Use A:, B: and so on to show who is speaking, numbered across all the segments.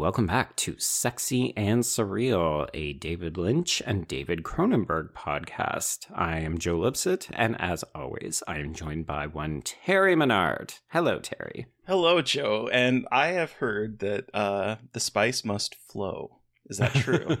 A: Welcome back to Sexy and Surreal, a David Lynch and David Cronenberg podcast. I am Joe Lipsett, and as always, I am joined by one Terry Mesnard. Hello, Terry.
B: Hello, Joe. And I have heard that uh, the spice must flow. Is that true?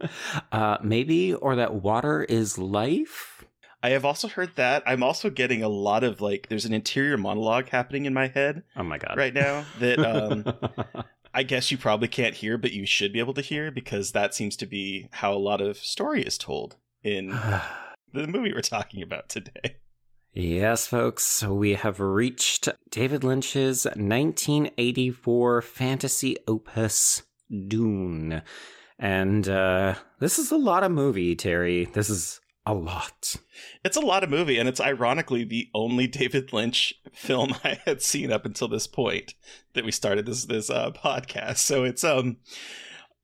A: uh, maybe, or that water is life?
B: I have also heard that. I'm also getting a lot of like, there's an interior monologue happening in my head.
A: Oh my God.
B: Right now that um, I guess you probably can't hear, but you should be able to hear because that seems to be how a lot of story is told in the movie we're talking about today.
A: Yes, folks, we have reached David Lynch's 1984 fantasy opus, Dune. And uh, this is a lot of movie, Terry. This is a lot.
B: It's a lot of movie, and it's ironically the only David Lynch film I had seen up until this point that we started this this uh, podcast. So it's um,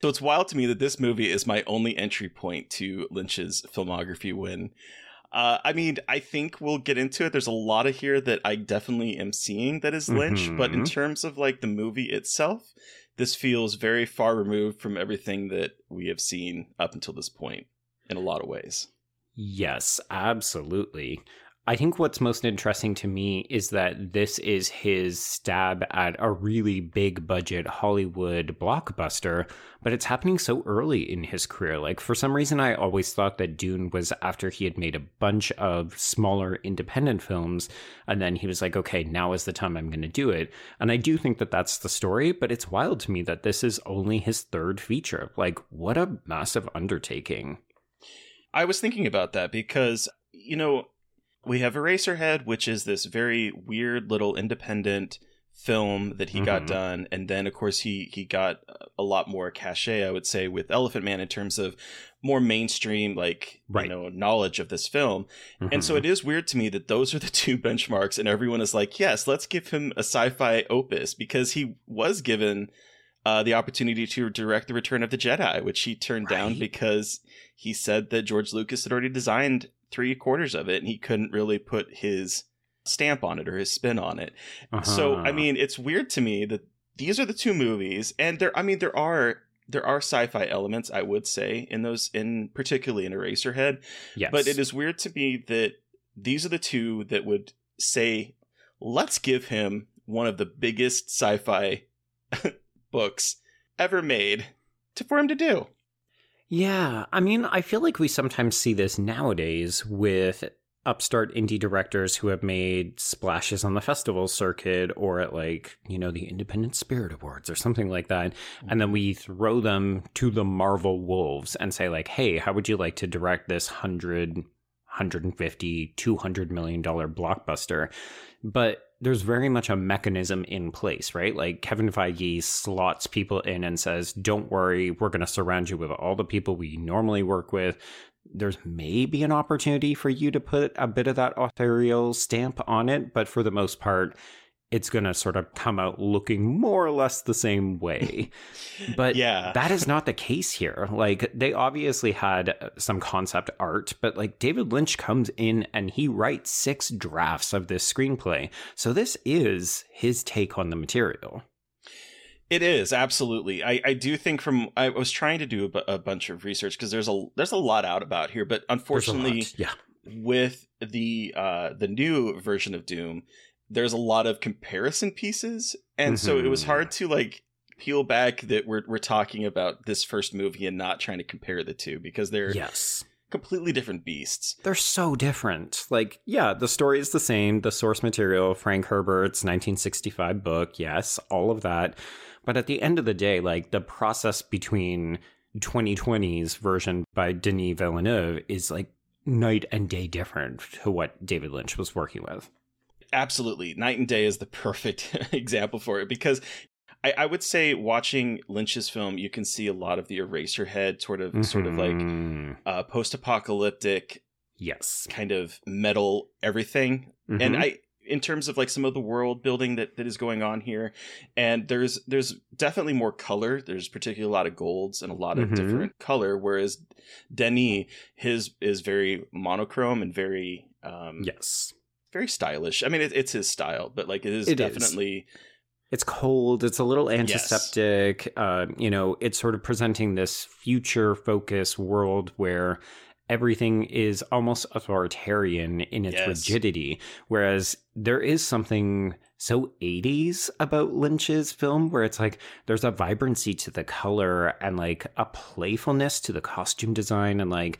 B: so it's wild to me that this movie is my only entry point to Lynch's filmography. When, uh, I mean, I think we'll get into it. There's a lot of here that I definitely am seeing that is Lynch, mm-hmm. but in terms of like the movie itself, this feels very far removed from everything that we have seen up until this point in a lot of ways.
A: Yes, absolutely. I think what's most interesting to me is that this is his stab at a really big budget Hollywood blockbuster, but it's happening so early in his career. Like, for some reason, I always thought that Dune was after he had made a bunch of smaller independent films, and then he was like, okay, now is the time I'm going to do it. And I do think that that's the story, but it's wild to me that this is only his third feature. Like, what a massive undertaking.
B: I was thinking about that because, you know, we have Eraserhead, which is this very weird little independent film that he mm-hmm. got done and then of course he he got a lot more cachet i would say with elephant man in terms of more mainstream like right. you know knowledge of this film mm-hmm. and so mm-hmm. it is weird to me that those are the two benchmarks and everyone is like yes let's give him a sci-fi opus because he was given uh, the opportunity to direct the return of the jedi which he turned right. down because he said that George Lucas had already designed three quarters of it and he couldn't really put his stamp on it or his spin on it. Uh-huh. So, I mean, it's weird to me that these are the two movies and there I mean there are there are sci-fi elements I would say in those in particularly in Eraserhead. Yes. But it is weird to me that these are the two that would say let's give him one of the biggest sci-fi books ever made to for him to do.
A: Yeah, I mean, I feel like we sometimes see this nowadays with upstart indie directors who have made splashes on the festival circuit or at like, you know, the Independent Spirit Awards or something like that. And then we throw them to the Marvel Wolves and say like, "Hey, how would you like to direct this 100 150 200 million dollar blockbuster?" But there's very much a mechanism in place, right? Like Kevin Feige slots people in and says, don't worry, we're going to surround you with all the people we normally work with. There's maybe an opportunity for you to put a bit of that authorial stamp on it, but for the most part, it's going to sort of come out looking more or less the same way. But yeah. that is not the case here. Like they obviously had some concept art, but like David Lynch comes in and he writes six drafts of this screenplay. So this is his take on the material.
B: It is absolutely. I, I do think from I was trying to do a, a bunch of research because there's a there's a lot out about here, but unfortunately,
A: yeah,
B: with the uh the new version of Dune, there's a lot of comparison pieces and mm-hmm. so it was hard mm-hmm. to like peel back that we're we're talking about this first movie and not trying to compare the two because they're
A: yes
B: completely different beasts.
A: They're so different. Like, yeah, the story is the same. The source material, Frank Herbert's 1965 book, yes, all of that. But at the end of the day, like the process between 2020's version by Denis Villeneuve is like night and day different to what David Lynch was working with
B: absolutely night and day is the perfect example for it because I, I, would say watching Lynch's film, you can see a lot of the Eraserhead sort of mm-hmm. sort of like mm-hmm. uh, post apocalyptic,
A: yes,
B: kind of metal everything. Mm-hmm. And I in terms of like some of the world building that, that is going on here and there's there's definitely more color there's particularly a lot of golds and a lot of
A: Mhm.
B: different color whereas denis his is very monochrome and very um
A: Yes.
B: Very stylish i mean it, it's his style but like it is
A: It is.
B: definitely
A: It's cold. It's a little antiseptic. Uh, you know, it's sort of presenting this future focused world where everything is almost authoritarian in its
B: Yes.
A: rigidity. Whereas there is something so 80s about Lynch's film where it's like there's a vibrancy to the color and like a playfulness to the costume design and like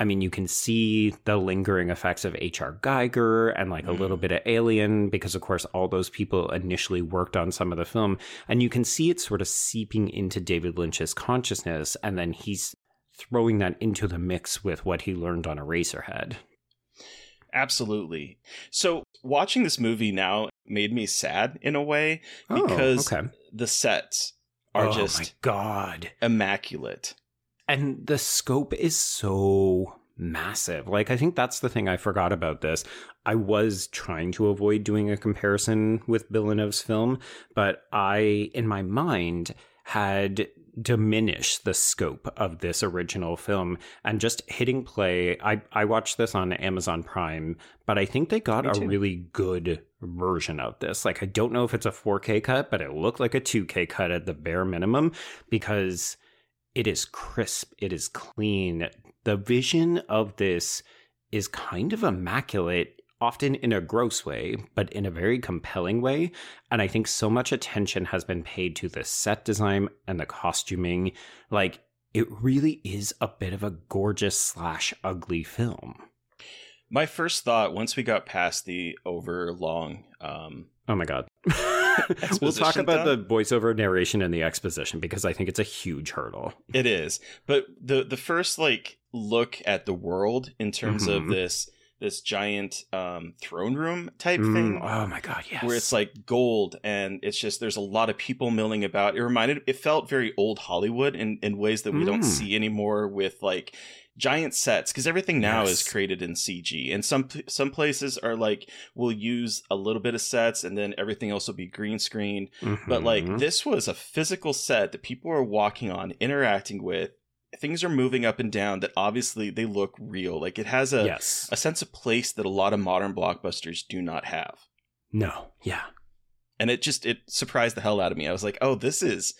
A: I mean, you can see the lingering effects of H.R. Giger and like a little mm. bit of Alien, because of course, all those people initially worked on some of the film. And you can see it sort of seeping into David Lynch's consciousness. And then he's throwing that into the mix with what he learned on Eraserhead.
B: absolutely so watching this movie now made me sad in a way oh, because
A: oh, okay.
B: the sets are
A: oh
B: just
A: my God.
B: immaculate
A: And the scope is so massive. Like, I think that's the thing I forgot about this. I was trying to avoid doing a comparison with Villeneuve's film, but I, in my mind, had diminished the scope of this original film and just hitting play. I, I watched this on Amazon Prime, but I think they got a really good version of this. Like, I don't know if it's a 4K cut, but it looked like a 2K cut at the bare minimum because it is crisp, it is clean. The vision of this is kind of immaculate, often in a gross way, but in a very compelling way. And I think so much attention has been paid to the set design and the costuming. Like, it really is a bit of a gorgeous slash ugly film.
B: My first thought once we got past the over long um
A: Oh my god. we'll talk about
B: done?
A: the voiceover narration and the exposition because I think it's a huge hurdle.
B: it is but the the first like look at the world in terms of
A: Mhm.
B: this this giant um throne room type
A: Mm,
B: thing
A: oh my god, yes.
B: where it's like gold and it's just there's a lot of people milling about it reminded it felt very old hollywood in in ways that we don't
A: Mm.
B: see anymore with like giant sets because everything now is created in cg and some some places are like we'll use a little bit of sets and then everything else will be green screen but like
A: Mhm.
B: this was a physical set that people are walking on interacting with things are moving up and down that obviously they look real like it has a
A: yes.
B: a sense of place that a lot of modern blockbusters do not have
A: No. Yeah.
B: and it just it surprised the hell out of me i was like oh this is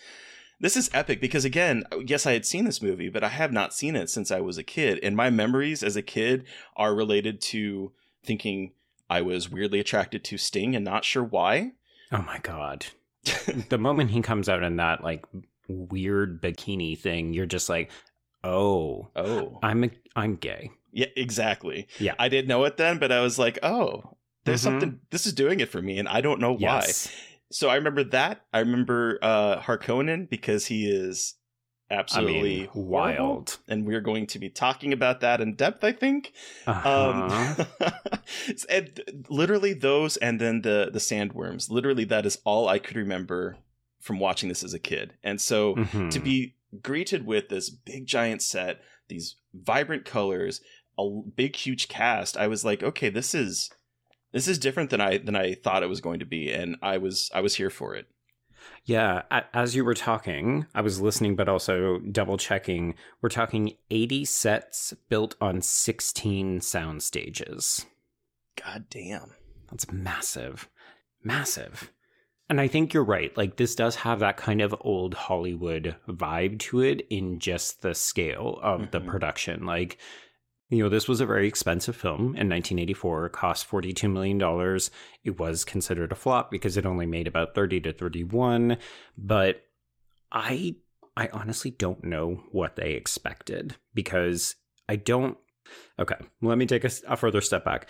B: this is epic because again yes i had seen this movie but i have not seen it since i was a kid and my memories as a kid are related to thinking i was weirdly attracted to sting and not sure why
A: Oh my god. the moment he comes out in that like weird bikini thing, you're just like, "Oh,
B: oh
A: I'm a, I'm gay."
B: yeah exactly
A: Yeah.
B: i didn't know it then but i was like oh there's
A: Mhm.
B: something this is doing it for me and i don't know why
A: Yes.
B: So i remember that i remember uh harkonnen because he is
A: I
B: absolutely
A: mean, wild.
B: and we're going to be talking about that in depth i think
A: Uh-huh.
B: um and literally those and then the the sandworms literally that is all i could remember from watching this as a kid and so
A: Mhm.
B: to be greeted with this big giant set these vibrant colors a big huge cast i was like okay this is this is different than i than i thought it was going to be and i was i was here for it
A: Yeah, as you were talking, I was listening, but also double checking. We're talking 80 sets built on 16 sound stages.
B: god damn
A: That's massive. Massive. And I think you're right. Like, this does have that kind of old Hollywood vibe to it in just the scale of the
B: Mhm.
A: production. Like, you know, this was a very expensive film in 1984. It cost $42 million. It was considered a flop because it only made about 30 to 31. But I, I honestly don't know what they expected because I don't. Okay, let me take a further step back.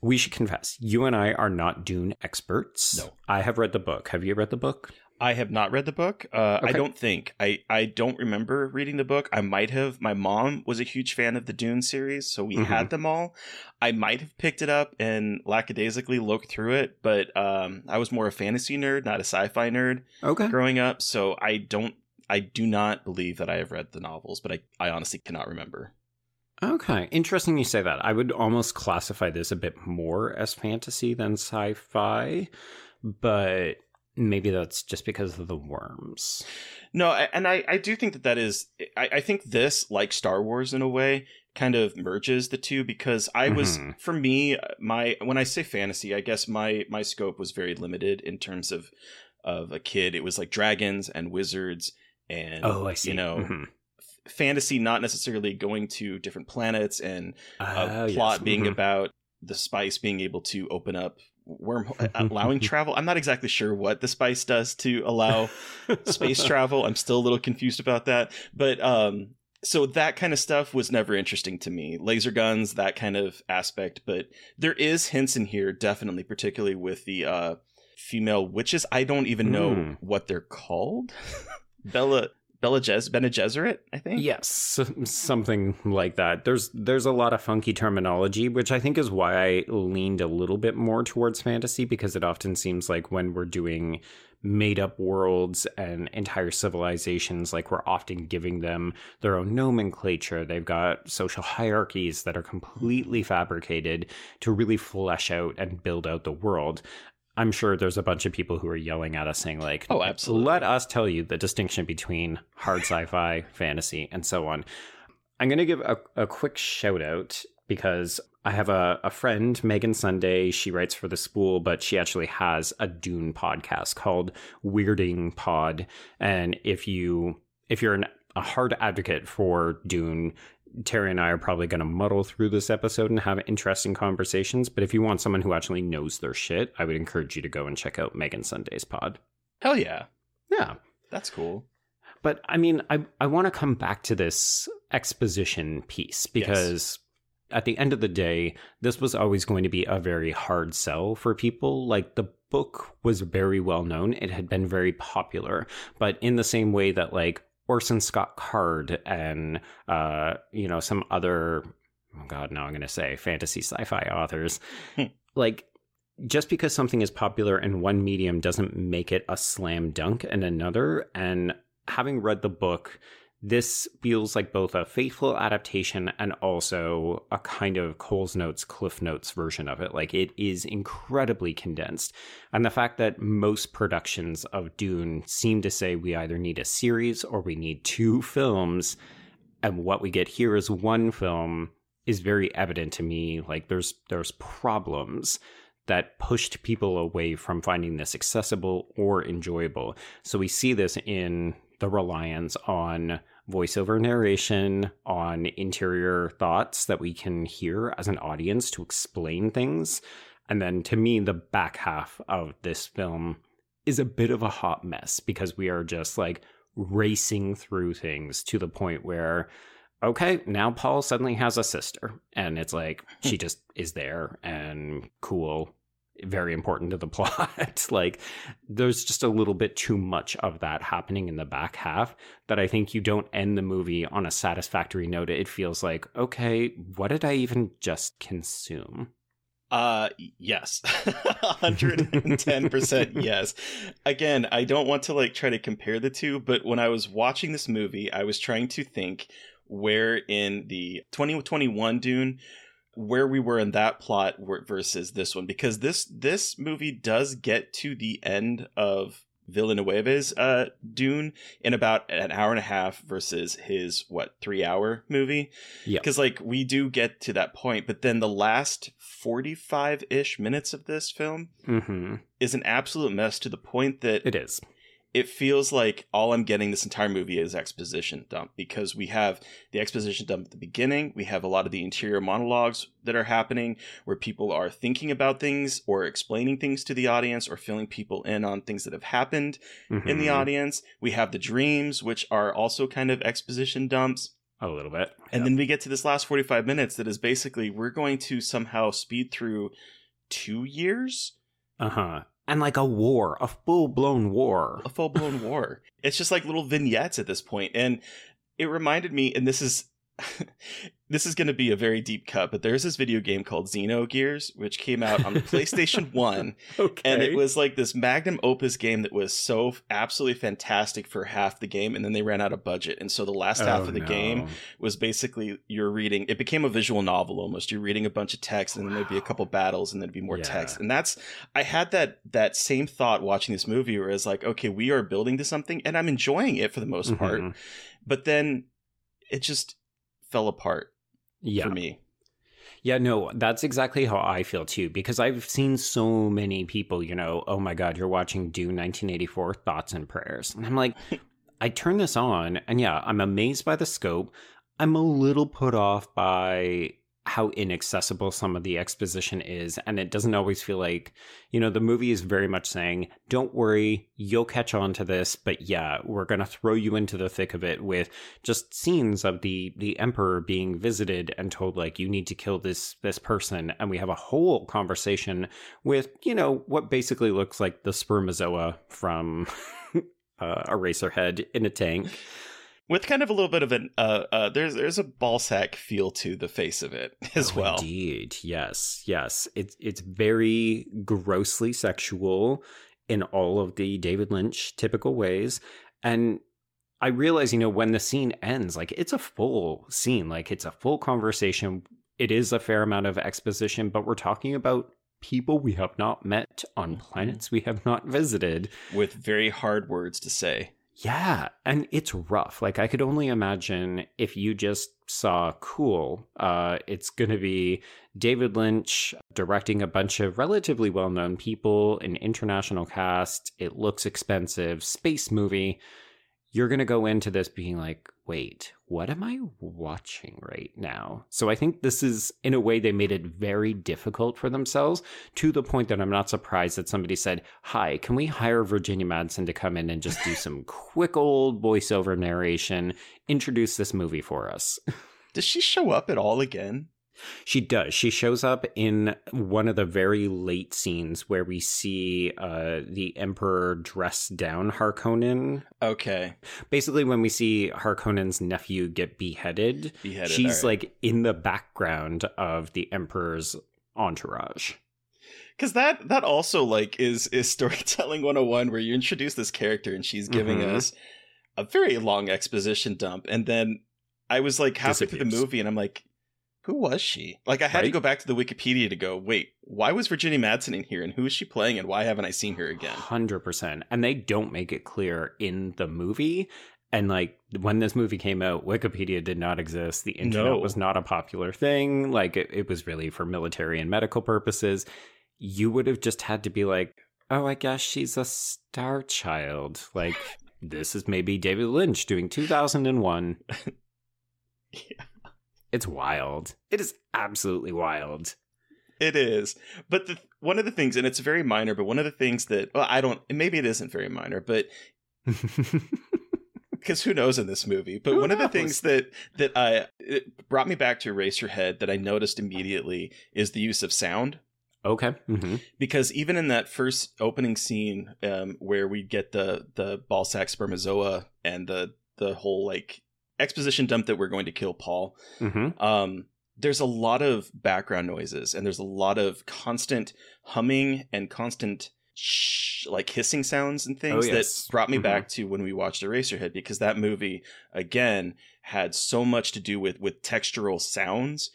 A: We should confess, you and I are not Dune experts.
B: No.
A: I have read the book. Have you read the book?
B: I have not read the book. Uh, I don't think. I, I don't remember reading the book. I might have. My mom was a huge fan of the Dune series, so we
A: Mhm.
B: had them all. I might have picked it up and lackadaisically looked through it, but um, I was more a fantasy nerd, not a sci-fi nerd
A: Okay.
B: growing up. So I don't. I do not believe that I have read the novels, but I, I honestly cannot remember.
A: Okay, interesting you say that. I would almost classify this a bit more as fantasy than sci fi, but maybe that's just because of the worms.
B: No, and I, I do think that that is, I, I think this, like Star Wars in a way, kind of merges the two because I was,
A: Mhm.
B: for me, my, when I say fantasy, I guess my, my scope was very limited in terms of, of a kid. It was like dragons and wizards and,
A: Oh, I see.
B: you know,
A: Mhm.
B: fantasy, not necessarily going to different planets and a
A: Oh, yes.
B: plot being
A: Mhm.
B: about the spice being able to open up wormhole allowing travel? I'm not exactly sure what the spice does to allow space travel. I'm still a little confused about that. But um so that kind of stuff was never interesting to me. Laser guns that kind of aspect. But there is hints in here definitely particularly with the uh female witches. I don't even know
A: Mm.
B: what they're called. Bella Bene Gesserit, i think
A: Yes, something like that. There's there's a lot of funky terminology, which I think is why I leaned a little bit more towards fantasy because it often seems like when we're doing made up worlds and entire civilizations like we're often giving them their own nomenclature. They've got social hierarchies that are completely fabricated to really flesh out and build out the world. I'm sure there's a bunch of people who are yelling at us saying like,
B: Oh, absolutely.
A: Let us tell you the distinction between hard sci-fi, fantasy, and so on." I'm going to give a, a quick shout out because I have a, a friend, Megan Sunday. She writes for the spool, but she actually has a Dune podcast called Weirding Pod. And if you if you're an, a hard advocate for Dune, Terry and I are probably going to muddle through this episode and have interesting conversations. But if you want someone who actually knows their shit, I would encourage you to go and check out Megan Sunday's pod.
B: hell yeah
A: Yeah.
B: that's cool
A: But I mean, I I want to come back to this exposition piece because at the end of the day, this was always going to be a very hard sell for people. Like the book was very well known; it had been very popular, but in the same way that like Orson Scott Card and uh, you know some other oh god, now I'm going to say fantasy sci-fi authors,
B: Hmm.
A: like just because something is popular in one medium doesn't make it a slam dunk in another. And having read the book, this feels like both a faithful adaptation and also a kind of Cole's Notes, Cliff Notes version of it. Like it is incredibly condensed. And the fact that most productions of Dune seem to say we either need a series or we need two films, and what we get here is one film is very evident to me. Like there's there's problems that pushed people away from finding this accessible or enjoyable. So we see this in the reliance on voiceover narration, on interior thoughts that we can hear as an audience to explain things. And then to me, the back half of this film is a bit of a hot mess because we are just like racing through things to the point where okay, now Paul suddenly has a sister. And it's like, she just is there and cool, very important to the plot. like, there's just a little bit too much of that happening in the back half that I think you don't end the movie on a satisfactory note. It feels like, okay, what did I even just consume?
B: Uh yes. 110% yes. Again, I don't want to like try to compare the two, but when I was watching this movie, I was trying to think where in the 2021 Dune where we were in that plot versus this one because this this movie does get to the end of Villeneuve's uh Dune in about an hour and a half versus his what 3 hour movie
A: Yeah.
B: because like we do get to that point but then the last 45-ish minutes of this film
A: Mm-hmm.
B: is an absolute mess to the point that
A: It is.
B: It feels like all i'm getting this entire movie is exposition dump because we have the exposition dump at the beginning we have a lot of the interior monologues that are happening where people are thinking about things or explaining things to the audience or filling people in on things that have happened in the
A: Mhm.
B: audience we have the dreams which are also kind of exposition dumps
A: A little bit.
B: and
A: Yeah.
B: then we get to this last 45 minutes that is basically we're going to somehow speed through two years,
A: Uh huh. And like a war, a full blown war.
B: a full blown war. It's just like little vignettes at this point. And it reminded me, and this is. this is going to be a very deep cut, but there's this video game called Xenogears, which came out on the PlayStation 1.
A: Okay.
B: And it was like this magnum opus game that was so absolutely fantastic for half the game. And then they ran out of budget. And so the last half
A: Oh,
B: of the
A: no.
B: game was basically you're reading, it became a visual novel almost. You're reading a bunch of text and then there'd be a couple battles and then there'd be more
A: Yeah.
B: text. And that's, I had that, that same thought watching this movie where it's like, okay, we are building to something and I'm enjoying it for the most part.
A: Mhm.
B: But then it just fell apart
A: Yeah.
B: for me.
A: Yeah, no, that's exactly how I feel too, because I've seen so many people, you know, oh my God, you're watching Dune 1984 Thoughts and Prayers. And I'm like, I turn this on, and yeah, I'm amazed by the scope. I'm a little put off by how inaccessible some of the exposition is. And it doesn't always feel like, you know, the movie is very much saying, don't worry, you'll catch on to this. But yeah, we're going to throw you into the thick of it with just scenes of the the emperor being visited and told like you need to kill this this person and we have a whole conversation with you know what basically looks like the spermazoa from uh, Eraserhead in a tank.
B: With kind of a little bit of an uh, uh there's there's a ball sack feel to the face of it as
A: Oh,
B: well.
A: Indeed, yes, yes. It's it's very grossly sexual in all of the David Lynch typical ways, and I realize, you know, when the scene ends, like it's a full scene, like it's a full conversation. It is a fair amount of exposition, but we're talking about people we have not met on
B: Mm-hmm.
A: planets we have not visited.
B: With very hard words to say.
A: Yeah, and it's rough. Like I could only imagine if you just saw cool, uh it's going to be David Lynch directing a bunch of relatively well-known people, an international cast, it looks expensive, space movie. You're going to go into this being like, "Wait, what am I watching right now?" So I think this is in a way they made it very difficult for themselves to the point that I'm not surprised that somebody said, Hi, can we hire Virginia Madsen to come in and just do some quick old voiceover narration, introduce this movie for us?
B: Does she show up at all again?
A: She does. She shows up in one of the very late scenes where we see uh, the Emperor dress down Harkonnen.
B: Okay.
A: Basically, when we see Harkonnen's nephew get beheaded,
B: Beheaded.
A: she's
B: right.
A: like in the background of the Emperor's entourage.
B: Cause that that also like is is storytelling 101 where you introduce this character and she's giving
A: Mhm.
B: us a very long exposition dump and then I was like halfway through the movie and I'm like who was she? Like I had to go back to the Wikipedia to go, wait, why was Virginia Madsen in here and who is she playing and why haven't I seen her again?
A: Hundred percent, and they don't make it clear in the movie. And like when this movie came out, Wikipedia did not exist. The internet
B: No.
A: was not a popular thing. Like it, it was really for military and medical purposes. You would have just had to be like, oh, I guess she's a star child. Like this is maybe David Lynch doing 2001.
B: Yeah.
A: It's wild. It is absolutely wild.
B: It is. But the, one of the things, and it's very minor, but one of the things that, well, I don't, maybe it isn't very minor, but because who knows in this movie but
A: Who
B: one of the things that that i it brought me back to eraserhead that i noticed immediately is the use of sound
A: okay. hmm
B: because even in that first opening scene um, where we get the the ball sack spermazoa and the the whole like exposition dump that we're going to kill paul
A: hmm
B: um, there's a lot of background noises and there's a lot of constant humming and constant shh, like hissing sounds and things
A: Oh, yes.
B: that brought me
A: Mhm.
B: back to when we watched Eraserhead because that movie again had so much to do with with textural sounds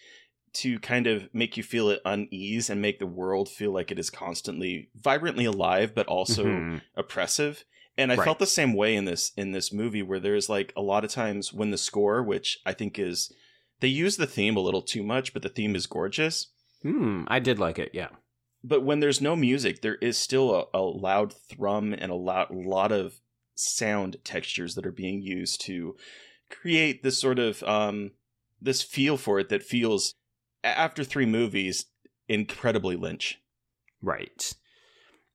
B: to kind of make you feel at unease and make the world feel like it is constantly vibrantly alive but also
A: Mhm.
B: oppressive and i
A: Right.
B: felt the same way in this in this movie where there's like a lot of times when the score which i think is they use the theme a little too much but the theme is gorgeous
A: Hmm, I did like it. Yeah.
B: but when there's no music there is still a, a loud thrum and a loud, lot of sound textures that are being used to create this sort of um this feel for it that feels after three movies incredibly lynch
A: Right.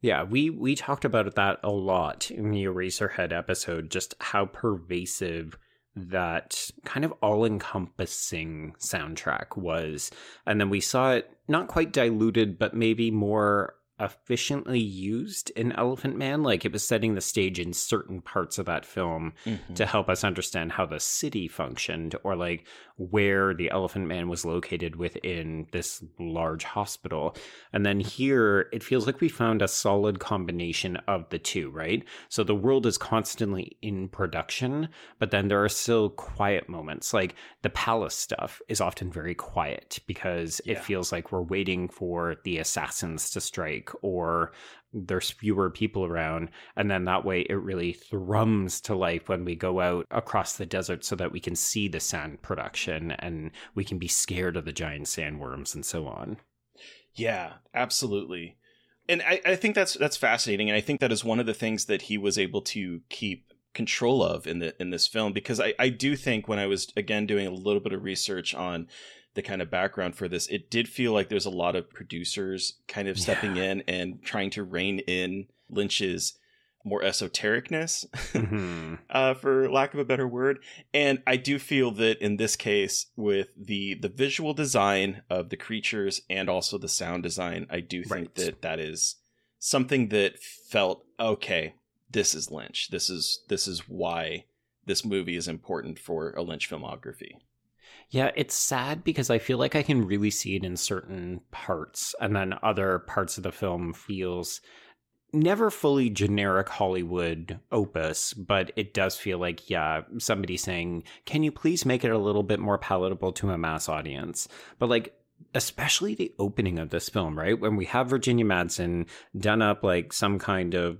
A: Yeah, we we talked about that a lot in the Eraserhead episode, just how pervasive that kind of all-encompassing soundtrack was. And then we saw it not quite diluted, but maybe more efficiently used in Elephant Man. Like it was setting the stage in certain parts of that film
B: Mhm.
A: to help us understand how the city functioned or like where the Elephant Man was located within this large hospital. And then here, it feels like we found a solid combination of the two, right? So the world is constantly in production, but then there are still quiet moments. Like the palace stuff is often very quiet because it feels like we're waiting for the assassins to strike or there's fewer people around and then that way it really thrums to life when we go out across the desert so that we can see the sand production and we can be scared of the giant sandworms and so on
B: Yeah, absolutely. And I, I think that's that's fascinating, and I think that is one of the things that he was able to keep control of in the in this film because I, I do think when I was again doing a little bit of research on the kind of background for this, it did feel like there's a lot of producers kind of stepping
A: Yeah.
B: in and trying to rein in Lynch's more esotericness,
A: Mhm.
B: uh, for lack of a better word. And I do feel that in this case, with the the visual design of the creatures and also the sound design, I do think
A: Right.
B: that that is something that felt okay. This is Lynch. This is this is why this movie is important for a Lynch filmography.
A: Yeah, it's sad because I feel like I can really see it in certain parts, and then other parts of the film feels never fully generic Hollywood opus, but it does feel like, yeah, somebody saying, Can you please make it a little bit more palatable to a mass audience? But like especially the opening of this film, right? When we have Virginia Madsen done up like some kind of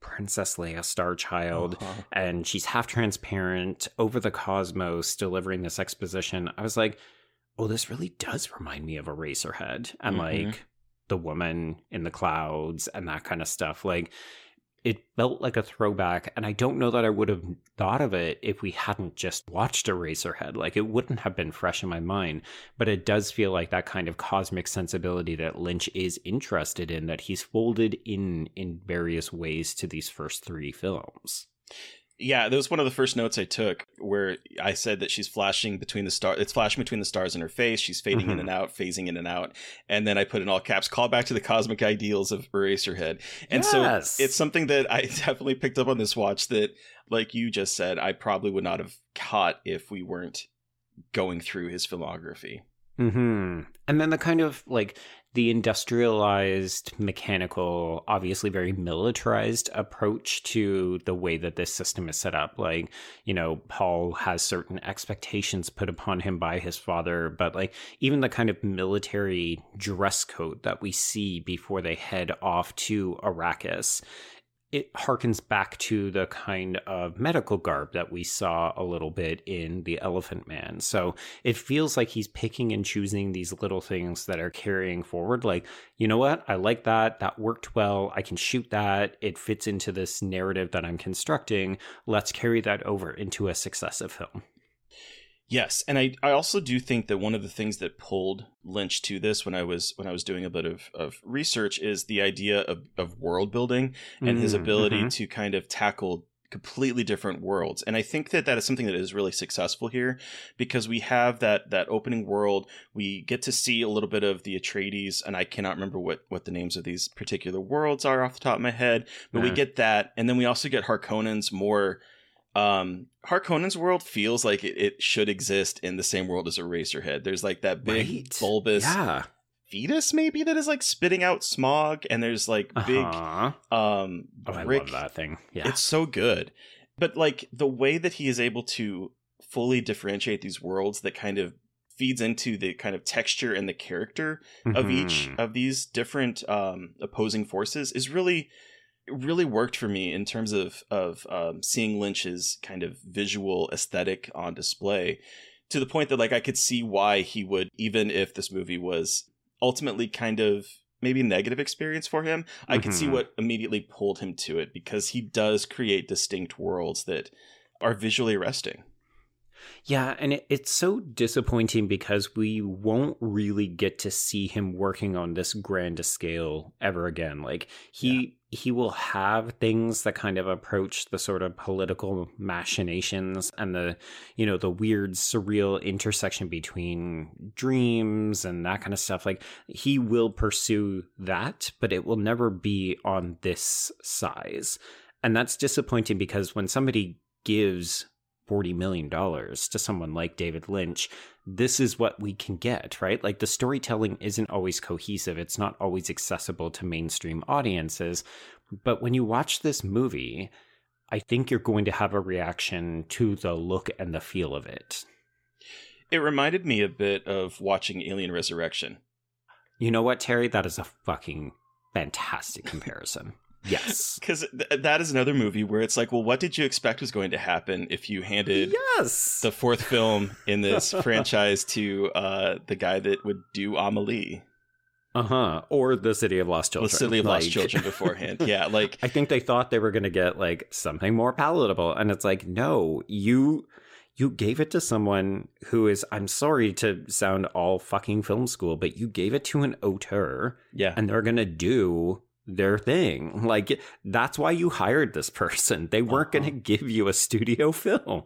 A: Princess Leia star child
B: Uh-huh.
A: and she's half transparent over the cosmos delivering this exposition i was like oh this really does remind me of Eraserhead and
B: Mhm.
A: like the woman in the clouds and that kind of stuff like it felt like a throwback and i don't know that i would have thought of it if we hadn't just watched Eraserhead. Like it wouldn't have been fresh in my mind but it does feel like that kind of cosmic sensibility that lynch is interested in that he's folded in in various ways to these first three films
B: Yeah, that was one of the first notes I took where I said that she's flashing between the stars. It's flashing between the stars in her face. She's fading in
A: Mhm.
B: and out, phasing in and out. And then I put in all caps, call back to the cosmic ideals of Eraserhead. And
A: Yes.
B: so it's something that I definitely picked up on this watch that, like you just said, I probably would not have caught if we weren't going through his filmography.
A: Hmm. And then the kind of like the industrialized, mechanical, obviously very militarized approach to the way that this system is set up. Like, you know, Paul has certain expectations put upon him by his father, but like even the kind of military dress code that we see before they head off to Arrakis it harkens back to the kind of medical garb that we saw a little bit in The Elephant Man. So it feels like he's picking and choosing these little things that are carrying forward. Like, you know what? I like that. That worked well. I can shoot that. It fits into this narrative that I'm constructing. Let's carry that over into a successive film.
B: Yes, and I, I also do think that one of the things that pulled Lynch to this when I was when I was doing a bit of, of research is the idea of, of world building and his
A: Mm,
B: ability
A: mhm.
B: to kind of tackle completely different worlds. And I think that that is something that is really successful here because we have that that opening world. We get to see a little bit of the Atreides, and I cannot remember what what the names of these particular worlds are off the top of my head, but we get that, and then we also get Harkonnen's more um Harkonnen's world feels like it, it should exist in the same world as Eraserhead. There's like that big
A: Right.
B: bulbous
A: Yeah.
B: fetus maybe that is like spitting out smog and there's like big
A: Uh-huh.
B: um
A: Oh, I love that thing. Yeah.
B: it's so good. But like the way that he is able to fully differentiate these worlds that kind of feeds into the kind of texture and the character of each
A: Mhm.
B: of these different um, opposing forces is really really worked for me in terms of of um, seeing Lynch's kind of visual aesthetic on display to the point that like I could see why he would even if this movie was ultimately kind of maybe negative experience for him I could see
A: Mhm.
B: what immediately pulled him to it because he does create distinct worlds that are visually arresting
A: Yeah, and it, it's so disappointing because we won't really get to see him working on this grand scale ever again. Like he yeah. he will have things that kind of approach the sort of political machinations and the you know the weird surreal intersection between dreams and that kind of stuff. Like he will pursue that, but it will never be on this size. And that's disappointing because when somebody gives $40 million to someone like David Lynch, this is what we can get, right? Like the storytelling isn't always cohesive, it's not always accessible to mainstream audiences. But when you watch this movie, I think you're going to have a reaction to the look and the feel of it.
B: It reminded me a bit of watching Alien Resurrection.
A: You know what, Terry? That is a fucking fantastic comparison. Yes.
B: Because th- that is another movie where it's like, well, what did you expect was going to happen if you handed
A: yes.
B: the fourth film in this franchise to uh, the guy that would do Amelie?
A: Uh huh. Or the City of Lost Children.
B: The City of like... Lost Children beforehand. Yeah. Like,
A: I think they thought they were going to get like something more palatable. And it's like, no, you. You gave it to someone who is, I'm sorry to sound all fucking film school, but you gave it to an auteur.
B: Yeah.
A: And they're going to do their thing. Like that's why you hired this person. They weren't uh-huh. going to give you a studio film.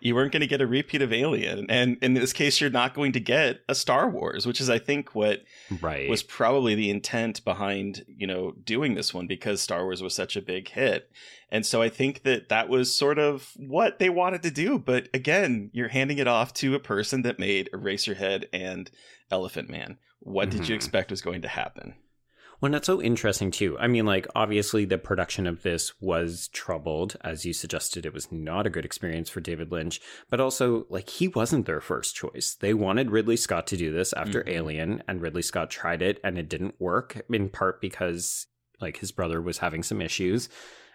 B: You weren't going to get a repeat of Alien, and in this case, you're not going to get a Star Wars, which is, I think, what
A: right.
B: was probably the intent behind you know doing this one because Star Wars was such a big hit. And so I think that that was sort of what they wanted to do. But again, you're handing it off to a person that made Eraserhead and Elephant Man. What mm-hmm. did you mm-hmm. expect was going to happen?
A: Well, that's so interesting too. I mean, like, obviously, the production of this was troubled. As you suggested, it was not a good experience for David Lynch, but also, like, he wasn't their first choice. They wanted Ridley Scott to do this after mm-hmm. Alien, and Ridley Scott tried it and it didn't work, in part because, like, his brother was having some issues.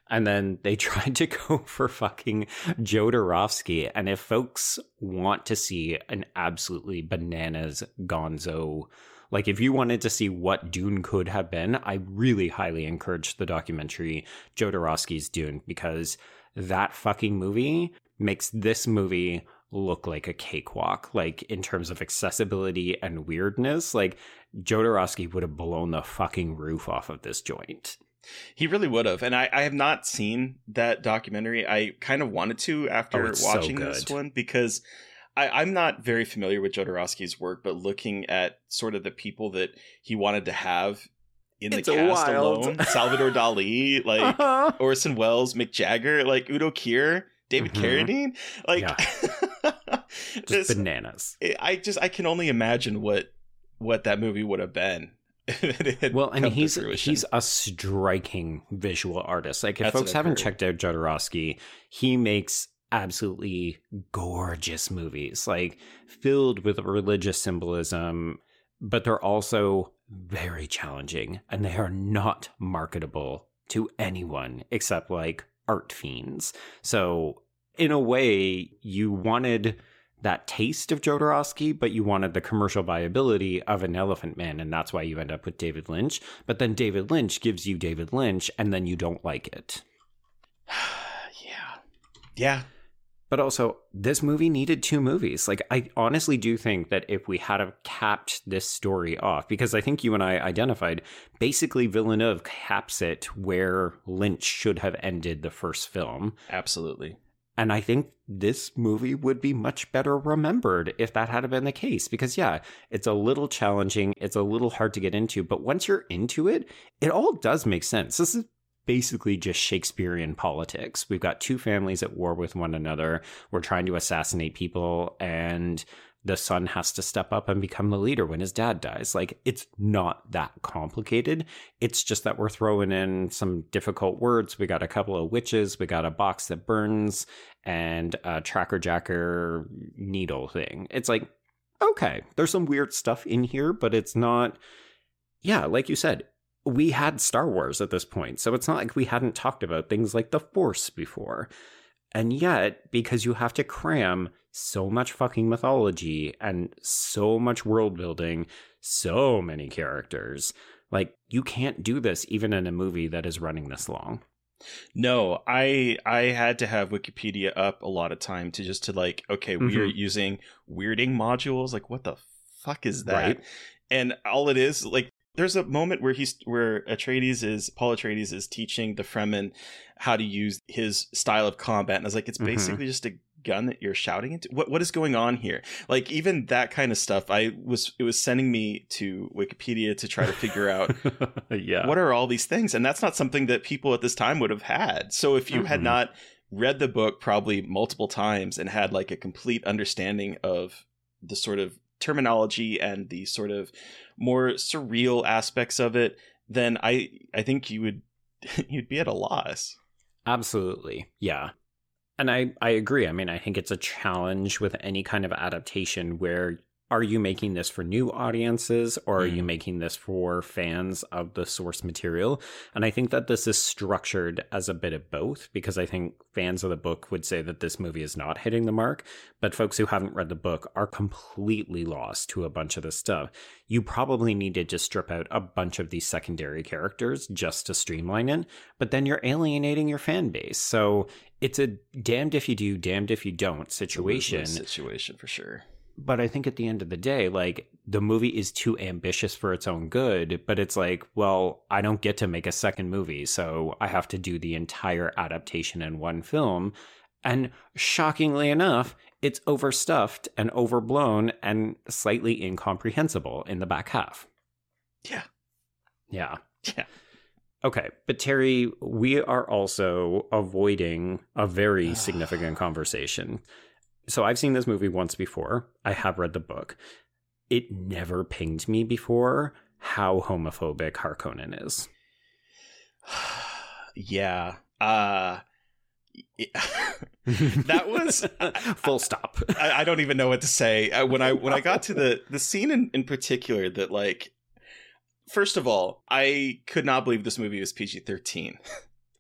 A: And then they tried to go for fucking Jodorowsky. And if folks want to see an absolutely bananas gonzo like, if you wanted to see what Dune could have been, I really highly encourage the documentary Jodorowsky's Dune because that fucking movie makes this movie look like a cakewalk. Like, in terms of accessibility and weirdness, like, Jodorowsky would have blown the fucking roof off of this joint.
B: He really would have. And I, I have not seen that documentary. I kind of wanted to after oh, watching so this one because I, am not very familiar with Jodorowsky's work, but looking at sort of the people that he wanted to have in it's the cast wild. alone, Salvador Dali, like uh-huh. Orson Welles, Mick Jagger, like Udo Kier, David mm-hmm. Carradine, like
A: yeah. just this, bananas.
B: I just I can only imagine what what that movie would have been.
A: well, I mean, he's he's a striking visual artist. Like, if That's folks haven't checked out Jodorowsky, he makes absolutely gorgeous movies, like filled with religious symbolism, but they're also very challenging and they are not marketable to anyone except like art fiends. So, in a way, you wanted that taste of Jodorowsky, but you wanted the commercial viability of an Elephant Man, and that's why you end up with David Lynch. But then David Lynch gives you David Lynch, and then you don't like it.
B: yeah. Yeah.
A: But also, this movie needed two movies. Like, I honestly do think that if we had have capped this story off, because I think you and I identified, basically Villeneuve caps it where Lynch should have ended the first film.
B: Absolutely.
A: And I think this movie would be much better remembered if that had been the case. Because, yeah, it's a little challenging, it's a little hard to get into, but once you're into it, it all does make sense. This is basically just Shakespearean politics. We've got two families at war with one another. We're trying to assassinate people, and the son has to step up and become the leader when his dad dies. Like, it's not that complicated. It's just that we're throwing in some difficult words. We got a couple of witches, we got a box that burns, and a tracker jacker needle thing. It's like, okay, there's some weird stuff in here, but it's not. Yeah, like you said, we had Star Wars at this point, so it's not like we hadn't talked about things like the Force before. And yet, because you have to cram so much fucking mythology and so much world building, so many characters, like you can't do this even in a movie that is running this long.
B: No, I I had to have Wikipedia up a lot of time to just to like, okay, we are
A: Mhm.
B: using weirding modules. Like, what the fuck is that?
A: Right.
B: And all it is, like, there's a moment where he's where Atreides is Paul Atreides is teaching the Fremen how to use his style of combat, and I was like, it's
A: Mhm.
B: basically just a gun that you're shouting into. What what is going on here? Like, even that kind of stuff, I was it was sending me to Wikipedia to try to figure out
A: yeah.
B: what are all these things and that's not something that people at this time would have had so if you had
A: Mhm.
B: not read the book probably multiple times and had like a complete understanding of the sort of terminology and the sort of more surreal aspects of it then i i think you would you'd be at a loss
A: Absolutely. Yeah. And I, I agree. I mean, I think it's a challenge with any kind of adaptation where are you making this for new audiences or are you
B: Mhm.
A: making this for fans of the source material? And I think that this is structured as a bit of both because I think fans of the book would say that this movie is not hitting the mark, but folks who haven't read the book are completely lost to a bunch of this stuff. You probably needed to strip out a bunch of these secondary characters just to streamline it, but then you're alienating your fan base. So it's a damned if you do, damned if you don't situation.
B: Situation for sure
A: But I think at the end of the day, like the movie is too ambitious for its own good. But it's like, well, I don't get to make a second movie, so I have to do the entire adaptation in one film. And shockingly enough, it's overstuffed and overblown and slightly incomprehensible in the back half.
B: yeah
A: Yeah.
B: yeah
A: Okay, but Terry, we are also avoiding a very significant conversation. So I've seen this movie once before. I have read the book. It never pinged me before how homophobic Harkonnen is.
B: yeah uh that was
A: Full stop.
B: I, I don't even know what to say Uh, when I when I got to the the scene in, in particular that like first of all I could not believe this movie was PG thirteen.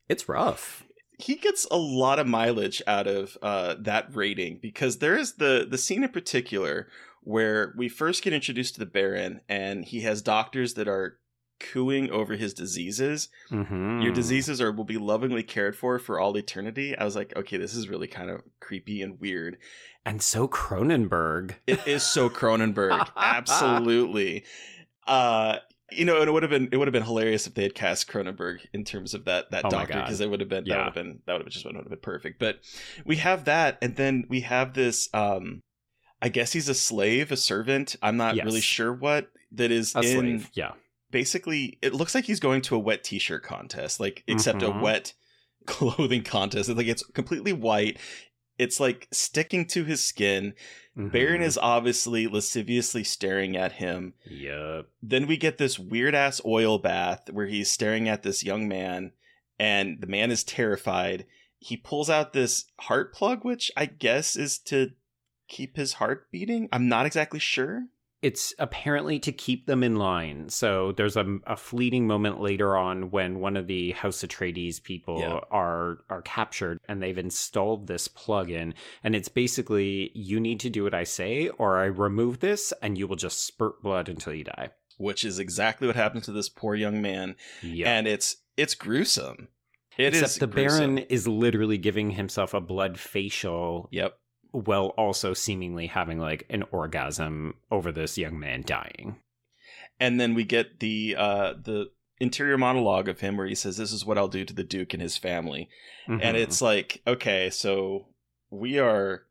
A: It's rough.
B: He gets a lot of mileage out of uh, that rating because there is the the scene in particular where we first get introduced to the Baron and he has doctors that are cooing over his diseases.
A: Mhm.
B: Your diseases are will be lovingly cared for for all eternity. I was like, okay, this is really kind of creepy and weird.
A: And so Cronenberg.
B: It is so Cronenberg, absolutely. Uh, you know, and it would have been it would have been hilarious if they had cast Cronenberg in terms of that that
A: Oh
B: doctor because it would have been that
A: Yeah.
B: would have been that would have just would have been perfect. But we have that, and then we have this. um I guess he's a slave, a servant. I'm not
A: Yes.
B: really sure what that is
A: A
B: in.
A: slave. Yeah.
B: Basically, it looks like he's going to a wet T-shirt contest, like except a
A: Mhm.
B: wet clothing contest. It's like it's completely white. It's like sticking to his skin. Baron
A: Mhm.
B: is obviously lasciviously staring at him.
A: Yep.
B: Then we get this weird ass oil bath where he's staring at this young man, and the man is terrified. He pulls out this heart plug, which I guess is to keep his heart beating. I'm not exactly sure.
A: It's apparently to keep them in line. So there's a, a fleeting moment later on when one of the House Atreides people
B: Yeah.
A: are are captured and they've installed this plug-in and it's basically you need to do what I say or I remove this and you will just spurt blood until you die.
B: Which is exactly what happens to this poor young man,
A: Yeah.
B: and it's it's gruesome. It is
A: Except the
B: gruesome.
A: Baron is literally giving himself a blood facial
B: Yep.
A: While also seemingly having like an orgasm over this young man dying.
B: and then we get the uh the interior monologue of him where he says this is what i'll do to the duke and his family and
A: Mhm.
B: it's like okay so we are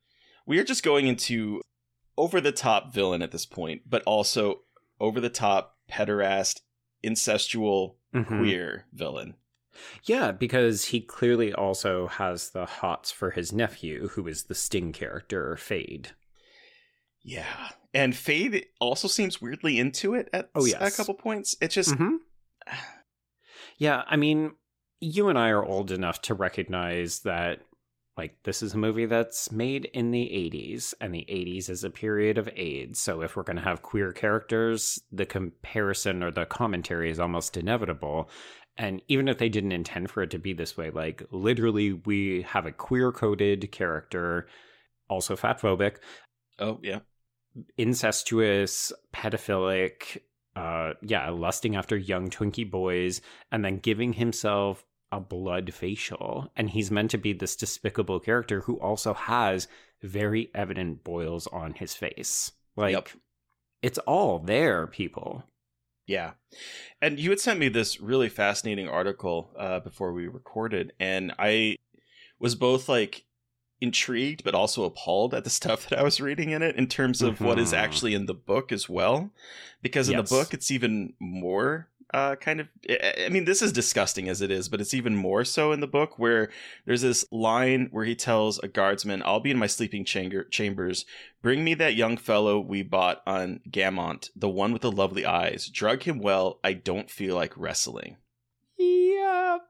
B: we are just going into over the top villain at this point but also over the top pederast incestual
A: Mhm.
B: queer villain
A: Yeah, because he clearly also has the hots for his nephew, who is the Sting character, Feyd.
B: yeah and Feyd also seems weirdly into it at
A: Oh, yes.
B: a couple points it just
A: Mm-hmm. Yeah, I mean, you and I are old enough to recognize that, like, this is a movie that's made in the 80s, and the 80s is a period of AIDS. So if we're going to have queer characters, the comparison or the commentary is almost inevitable. And even if they didn't intend for it to be this way, like, literally, we have a queer coded character, also fatphobic,
B: oh yeah
A: incestuous, pedophilic, uh, yeah, lusting after young Twinkie boys, and then giving himself a blood facial. And he's meant to be this despicable character who also has very evident boils on his face. Like, yep. it's all there, people.
B: Yeah. And you had sent me this really fascinating article uh, before we recorded, and I was both like intrigued but also appalled at the stuff that I was reading in it in terms of mm-hmm. what is mm-hmm. actually in the book as well. Because in yes. the book, it's even more uh, kind of. I mean, this is disgusting as it is, but it's even more so in the book where there's this line where he tells a guardsman, "I'll be in my sleeping chamber- chambers. Bring me that young fellow we bought on Gamont, the one with the lovely eyes. Drug him well. I don't feel like wrestling."
A: Yep.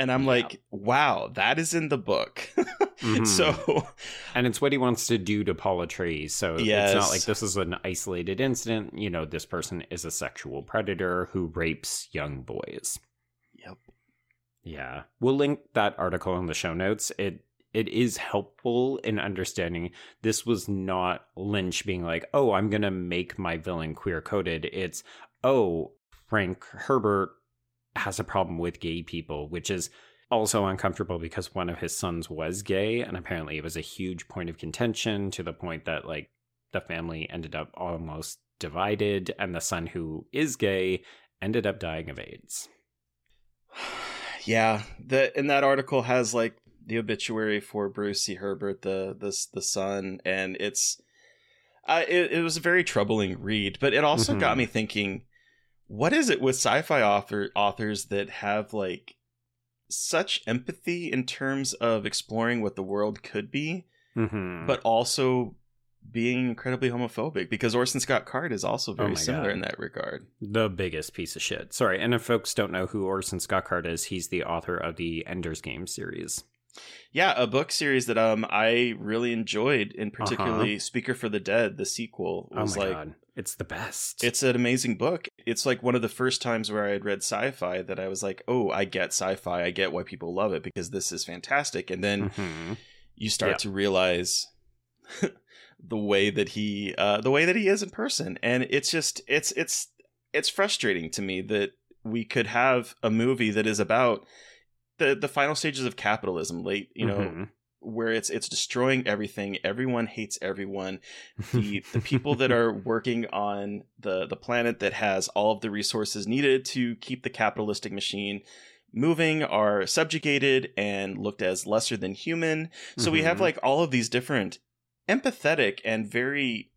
B: And I'm like, wow, that is in the book. mm-hmm. So,
A: and it's what he wants to do to Paula Atreides. So yes. it's not like this is an isolated incident. You know, this person is a sexual predator who rapes young boys.
B: Yep.
A: Yeah, we'll link that article in the show notes. It it is helpful in understanding this was not Lynch being like, "Oh, I'm going to make my villain queer coded." It's, "Oh, Frank Herbert has a problem with gay people, which is also uncomfortable because one of his sons was gay and apparently it was a huge point of contention to the point that like the family ended up almost divided and the son who is gay ended up dying of AIDS.
B: Yeah, the in that article has like the obituary for Bruce C. Herbert, the the the son, and it's uh, it, it was a very troubling read, but it also mm-hmm. got me thinking what is it with sci-fi author authors that have like such empathy in terms of exploring what the world could be, mm-hmm. but also being incredibly homophobic because Orson Scott Card is also very oh similar God. in that regard.
A: The biggest piece of shit. Sorry, and if folks don't know who Orson Scott Card is, he's the author of the Ender's Game series.
B: Yeah, a book series that um I really enjoyed, and particularly uh-huh. Speaker for the Dead, the sequel
A: oh was oh like God. It's the best.
B: It's an amazing book. It's like one of the first times where I had read sci-fi that I was like, "Oh, I get sci-fi. I get why people love it because this is fantastic." And then mm-hmm. you start yeah. to realize the way that he uh the way that he is in person, and it's just it's it's it's frustrating to me that we could have a movie that is about the the final stages of capitalism late you know mm-hmm. Where it's it's destroying everything everyone hates everyone the the people that are working on the the planet that has all of the resources needed to keep the capitalistic machine moving are subjugated and looked as lesser than human so mm-hmm. we have mm-hmm. like all of these different empathetic and very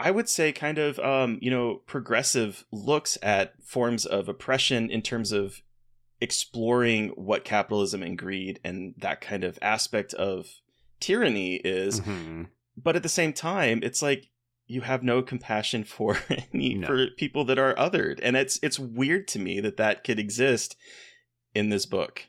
B: I would say kind of um, you know progressive looks at forms of oppression in terms of exploring what capitalism and greed and that kind of aspect of tyranny is. Mm-hmm. But at the same time, it's like you have no compassion for any no. for people that are othered, and it's it's weird to me that that could exist in this book.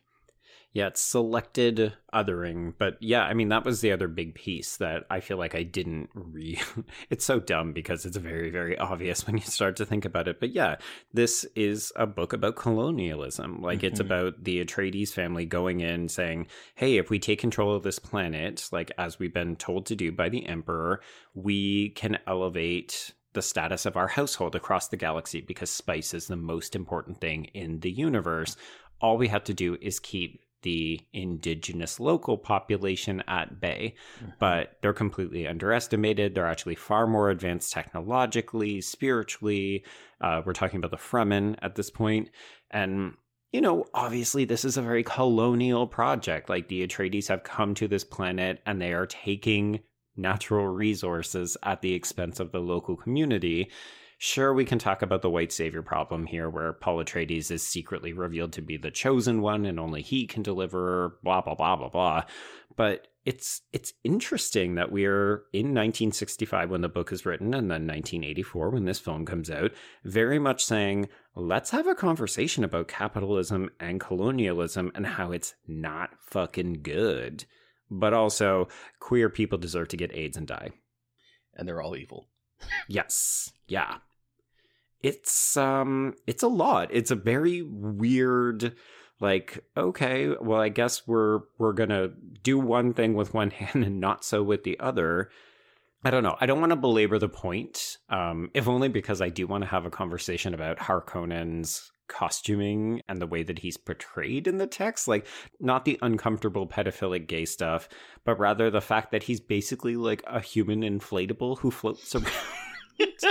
A: Yeah, it's selected othering, but yeah, I mean that was the other big piece that I feel like I didn't read. it's so dumb because it's very very obvious when you start to think about it. But yeah, this is a book about colonialism. Like mm-hmm. it's about the Atreides family going in saying, "Hey, if we take control of this planet, like as we've been told to do by the emperor, we can elevate the status of our household across the galaxy because spice is the most important thing in the universe. All we have to do is keep the indigenous local population at bay, mm-hmm. but they're completely underestimated. They're actually far more advanced technologically, spiritually. Uh, we're talking about the Fremen at this point. And, you know, obviously, this is a very colonial project. Like the Atreides have come to this planet and they are taking natural resources at the expense of the local community. Sure, we can talk about the white savior problem here, where Paul Atreides is secretly revealed to be the chosen one and only he can deliver, blah, blah, blah, blah, blah. But it's it's interesting that we're in 1965 when the book is written and then 1984 when this film comes out very much saying let's have a conversation about capitalism and colonialism and how it's not fucking good. But also queer people deserve to get AIDS and die.
B: And they're all evil.
A: Yes. Yeah it's um it's a lot. It's a very weird like okay, well I guess we're we're going to do one thing with one hand and not so with the other. I don't know. I don't want to belabor the point. Um if only because I do want to have a conversation about Harkonnen's costuming and the way that he's portrayed in the text. Like, not the uncomfortable pedophilic gay stuff, but rather the fact that he's basically like a human inflatable who floats around.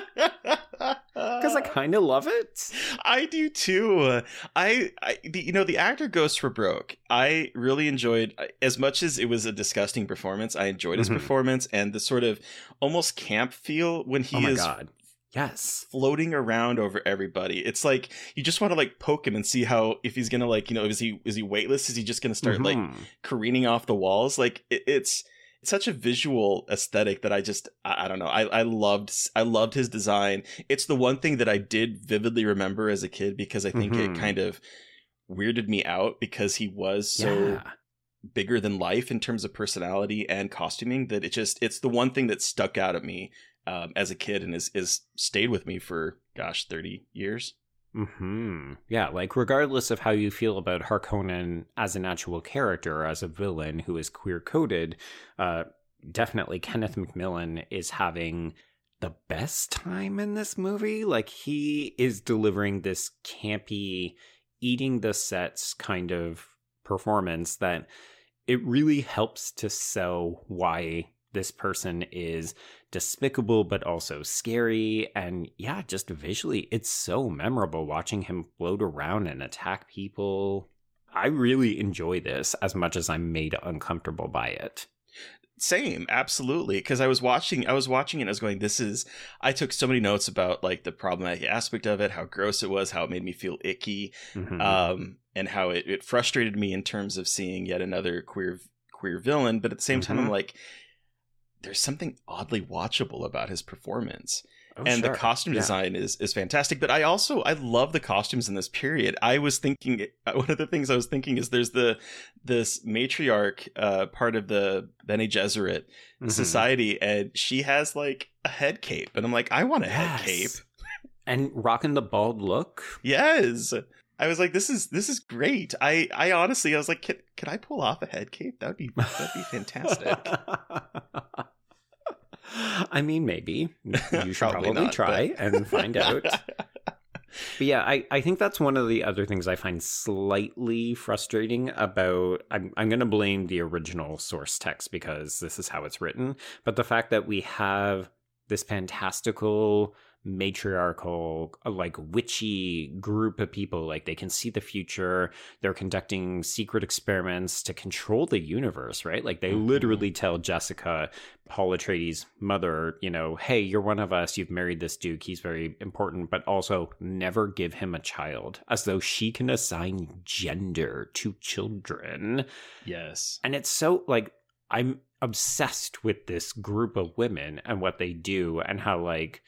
A: Because I kind of love it.
B: I do too. I, I the, you know, the actor Ghost for Broke. I really enjoyed as much as it was a disgusting performance. I enjoyed his
A: Mhm.
B: performance and the sort of almost camp feel when he
A: oh
B: is
A: god. Yes.
B: floating around over everybody. It's like you just want to like poke him and see how if he's gonna like you know is he is he weightless? Is he just gonna start like
A: Mhm.
B: careening off the walls? Like it, it's it's such a visual aesthetic that I just I, I don't know I I loved I loved his design. It's the one thing that I did vividly remember as a kid because I think
A: Mhm.
B: it kind of weirded me out because he was so
A: yeah.
B: bigger than life in terms of personality and costuming that it just it's the one thing that stuck out at me um, as a kid and is is stayed with me for gosh 30 years
A: Hmm. Yeah, like regardless of how you feel about Harkonnen as an actual character, as a villain who is queer coded, uh, definitely Kenneth McMillan is having the best time in this movie. Like he is delivering this campy, eating the sets kind of performance that it really helps to sell why this person is despicable but also scary and yeah just visually it's so memorable watching him float around and attack people i really enjoy this as much as i'm made uncomfortable by it
B: same absolutely because i was watching i was watching it and i was going this is i took so many notes about like the problematic aspect of it how gross it was how it made me feel icky
A: Mhm.
B: um and how it, it frustrated me in terms of seeing yet another queer queer villain but at the same time i'm
A: Mhm.
B: like there's something oddly watchable about his performance
A: Oh,
B: and
A: sure.
B: the costume
A: Yeah.
B: design is is fantastic but i also i love the costumes in this period i was thinking one of the things i was thinking is there's the this matriarch uh part of the Bene Gesserit
A: Mhm.
B: society and she has like a head cape and i'm like i want a head cape
A: and rocking the bald look
B: yes i was like this is this is great i i honestly i was like can, can i pull off a head cape that would be that'd be fantastic
A: I mean, maybe you should
B: Probably
A: probably,
B: not,
A: try
B: but-
A: and find out. But yeah, I, I think that's one of the other things I find slightly frustrating about. I'm, I'm going to blame the original source text because this is how it's written. But the fact that we have this fantastical, matriarchal, uh, like witchy group of people, like they can see the future. They're conducting secret experiments to control the universe, right? Like they
B: Mhm.
A: literally tell Jessica, Paul Atreides' mother, you know, hey, you're one of us. You've married this duke. He's very important, but also never give him a child, as though she can assign gender to children.
B: yes
A: And it's so like, I'm obsessed with this group of women and what they do and how, like,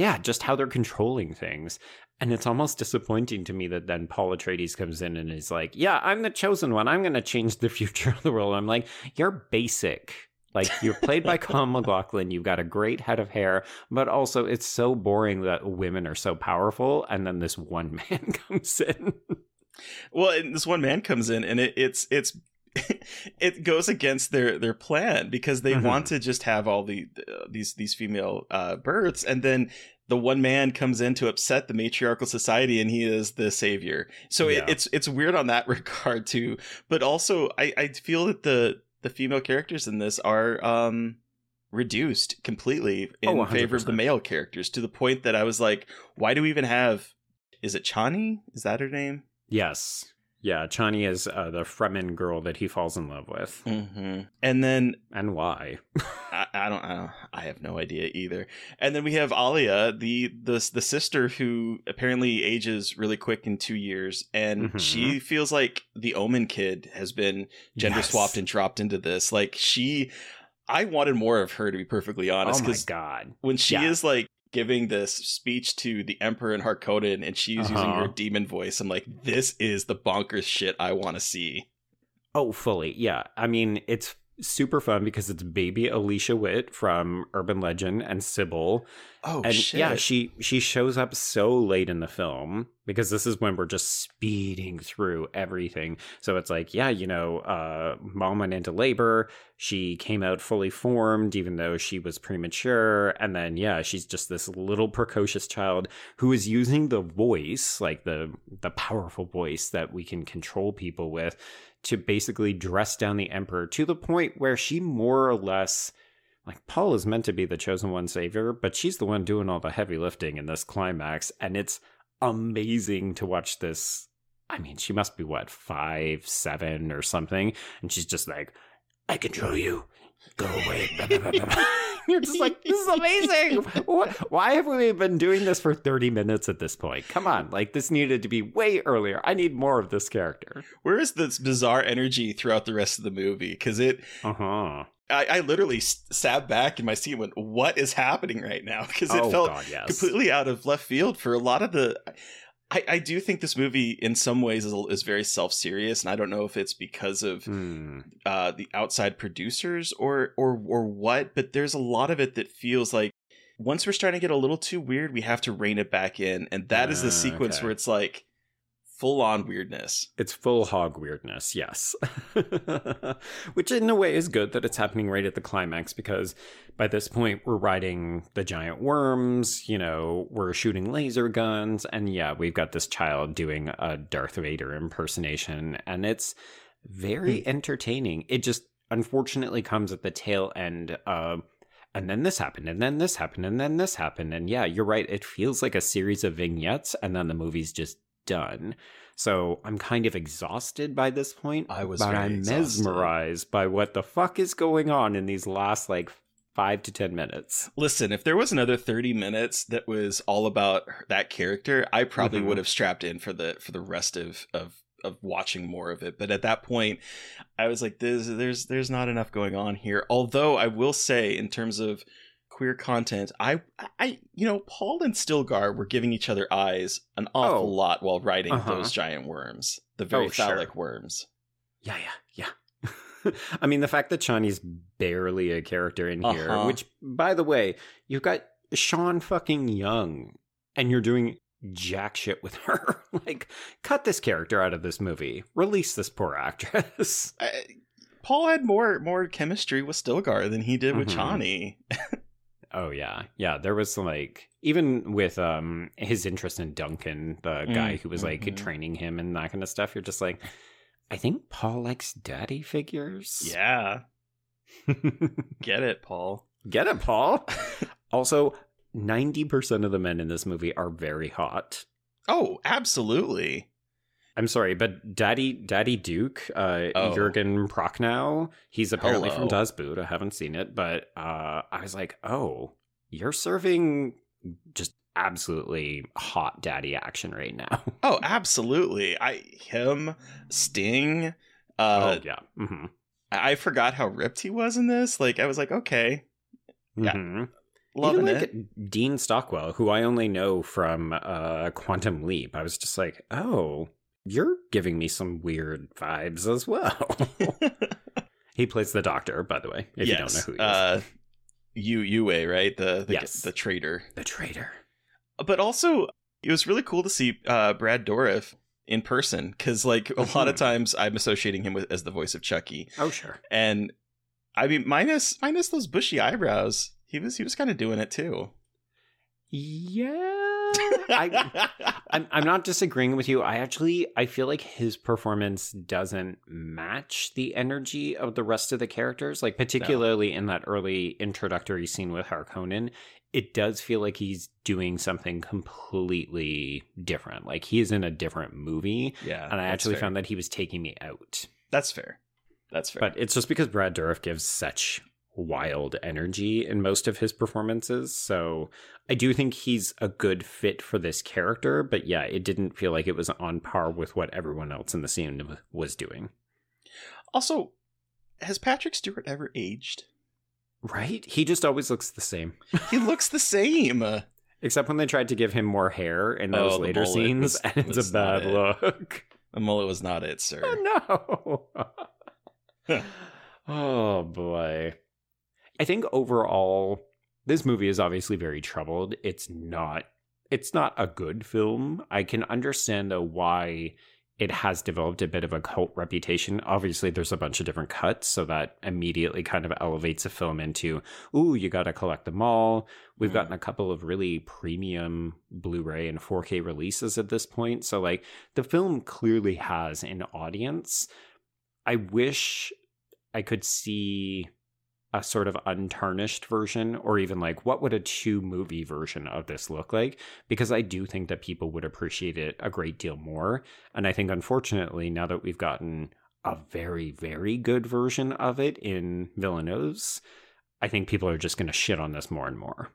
A: yeah, just how they're controlling things. And it's almost disappointing to me that then Paul Atreides comes in and is like, yeah, I'm the chosen one. I'm going to change the future of the world. I'm like, you're basic. Like, you're played by Kyle MacLachlan. You've got a great head of hair, but also it's so boring that women are so powerful. And then this one man comes in.
B: Well, and this one man comes in, and it, it's it's it goes against their their plan because they
A: Mhm.
B: want to just have all the uh, these these female uh, births, and then the one man comes in to upset the matriarchal society, and he is the savior. So
A: Yeah.
B: it, it's it's weird on that regard too. But also, I I feel that the the female characters in this are um reduced completely in
A: Oh,
B: favor of the male characters to the point that I was like, why do we even have? Is it Chani? Is that her name?
A: Yes. Yeah, Chani is uh, the Fremen girl that he falls in love with.
B: Mm-hmm. And then
A: And why?
B: I, I don't, I don't, I have no idea either. And then we have Alia, the the the sister who apparently ages really quick in two years, and
A: Mhm.
B: she feels like the Omen kid has been gender
A: Yes.
B: swapped and dropped into this. Like she, I wanted more of her to be perfectly honest,
A: Oh my god.
B: when she
A: Yeah.
B: is like giving this speech to the Emperor and Harkonnen, and she's using
A: Uh-huh.
B: her demon voice, I'm like, this is the bonkers shit I want to see.
A: Oh, fully. Yeah. I mean, it's super fun because it's baby Alicia Witt from Urban Legend and Sybil.
B: Oh
A: and
B: shit!
A: yeah, she she shows up so late in the film because this is when we're just speeding through everything. So it's like, yeah, you know, uh, mom went into labor. She came out fully formed, even though she was premature. And then, yeah, she's just this little precocious child who is using the voice, like the the powerful voice that we can control people with, to basically dress down the emperor to the point where she more or less like Paul is meant to be the chosen one savior, but she's the one doing all the heavy lifting in this climax, and it's amazing to watch this. I mean, she must be what five, seven, or something, and she's just like, "I control you, go away." You're just like, "This is amazing." What? Why have we been doing this for thirty minutes at this point? Come on, like this needed to be way earlier. I need more of this character.
B: Where is this bizarre energy throughout the rest of the movie? Because it,
A: Uh huh.
B: I, I literally sat back in my seat and went, "What is happening right now?" Because it
A: oh
B: felt
A: God, yes.
B: completely out of left field for a lot of the. I, I do think this movie, in some ways, is, is very self serious, and I don't know if it's because of
A: Hmm.
B: uh, the outside producers or or or what. But there's a lot of it that feels like once we're starting to get a little too weird, we have to rein it back in, and that is the
A: Ah,
B: sequence
A: okay.
B: where it's like full on weirdness.
A: It's full hog weirdness, yes. Which in a way is good that it's happening right at the climax because by this point we're riding the giant worms, you know, we're shooting laser guns, and yeah, we've got this child doing a Darth Vader impersonation, and it's very hmm. entertaining. It just unfortunately comes at the tail end of and then this happened, and then this happened, and then this happened. And yeah, you're right. It feels like a series of vignettes, and then the movie's just done. So I'm kind of exhausted by this point.
B: I was
A: but I'm
B: exhausted.
A: mesmerized by what the fuck is going on in these last like five to ten minutes.
B: Listen, if there was another 30 minutes that was all about that character, I probably
A: Mhm.
B: would have strapped in for the for the rest of of of watching more of it. But at that point, I was like there's there's there's not enough going on here. Although I will say in terms of queer content, I I you know, Paul and Stilgar were giving each other eyes an awful
A: Oh.
B: lot while riding
A: Uh-huh.
B: those giant worms. The very
A: Oh, sure.
B: worms.
A: Yeah, yeah, yeah. I mean, the fact that Chani's barely a character in here,
B: Uh-huh.
A: which, by the way, you've got Sean fucking Young, and you're doing jack shit with her. like, cut this character out of this movie. Release this poor actress.
B: I, Paul had more more chemistry with Stilgar than he did with
A: Mhm.
B: Chani.
A: Oh yeah, yeah. There was like even with um his interest in Duncan, the guy who was like
B: mhm.
A: training him and that kind of stuff. You're just like, I think Paul likes daddy figures.
B: Yeah. Get it, Paul.
A: Get it, Paul. also, ninety percent of the men in this movie are very hot.
B: Oh, absolutely.
A: I'm sorry, but Daddy Daddy Duke, uh,
B: Oh.
A: Jurgen Prochnow, he's apparently
B: Hello.
A: from Das Boot. I haven't seen it, but uh, I was like, oh, you're serving just absolutely hot daddy action right now.
B: Oh, absolutely. I him, Sting. Uh,
A: oh yeah, hmm
B: I I forgot how ripped he was in this. Like I was like, okay, Yeah.
A: hmm
B: loving
A: Even like
B: it.
A: Dean Stockwell, who I only know from uh, Quantum Leap. I was just like, oh, you're giving me some weird vibes as well. he plays the Doctor, by the way. If you don't know who he is.
B: uh, Yu Yueh, right? The the,
A: Yes.
B: the traitor.
A: the traitor.
B: But also, it was really cool to see uh, Brad Dourif in person because, like, a lot of
A: Mhm.
B: times I'm associating him with as the voice of Chucky,
A: Oh sure.
B: and I mean, minus minus those bushy eyebrows, he was he was kind of doing it too.
A: Yeah. I, I'm, I'm not disagreeing with you. I actually I feel like his performance doesn't match the energy of the rest of the characters. Like particularly in that early introductory scene with Harkonnen, it does feel like he's doing something completely different. Like he is in a different movie,
B: yeah,
A: and I actually
B: fair.
A: found that he was taking me out.
B: that's fair. That's fair.
A: But it's just because Brad Dourif gives such wild energy in most of his performances. So I do think he's a good fit for this character. But yeah, it didn't feel like it was on par with what everyone else in the scene was doing.
B: also, has Patrick Stewart ever aged?
A: Right? He just always looks the same.
B: He looks the same.
A: Except when they tried to give him more hair in those
B: Oh,
A: later scenes,
B: was-
A: and it's a bad
B: it.
A: look.
B: The mullet was not it, sir.
A: Oh no. Oh boy. I think overall this movie is obviously very troubled. It's not it's not a good film. I can understand though why it has developed a bit of a cult reputation. Obviously, there's a bunch of different cuts, so that immediately kind of elevates a film into, ooh, you got to collect them all. We've
B: Mhm.
A: gotten a couple of really premium Blu ray and 4K releases at this point. So, like, the film clearly has an audience. I wish I could see a sort of untarnished version or even like what would a two movie version of this look like because i do think that people would appreciate it a great deal more and i think unfortunately now that we've gotten a very very good version of it in villeneuve's i think people are just going to shit on this more and more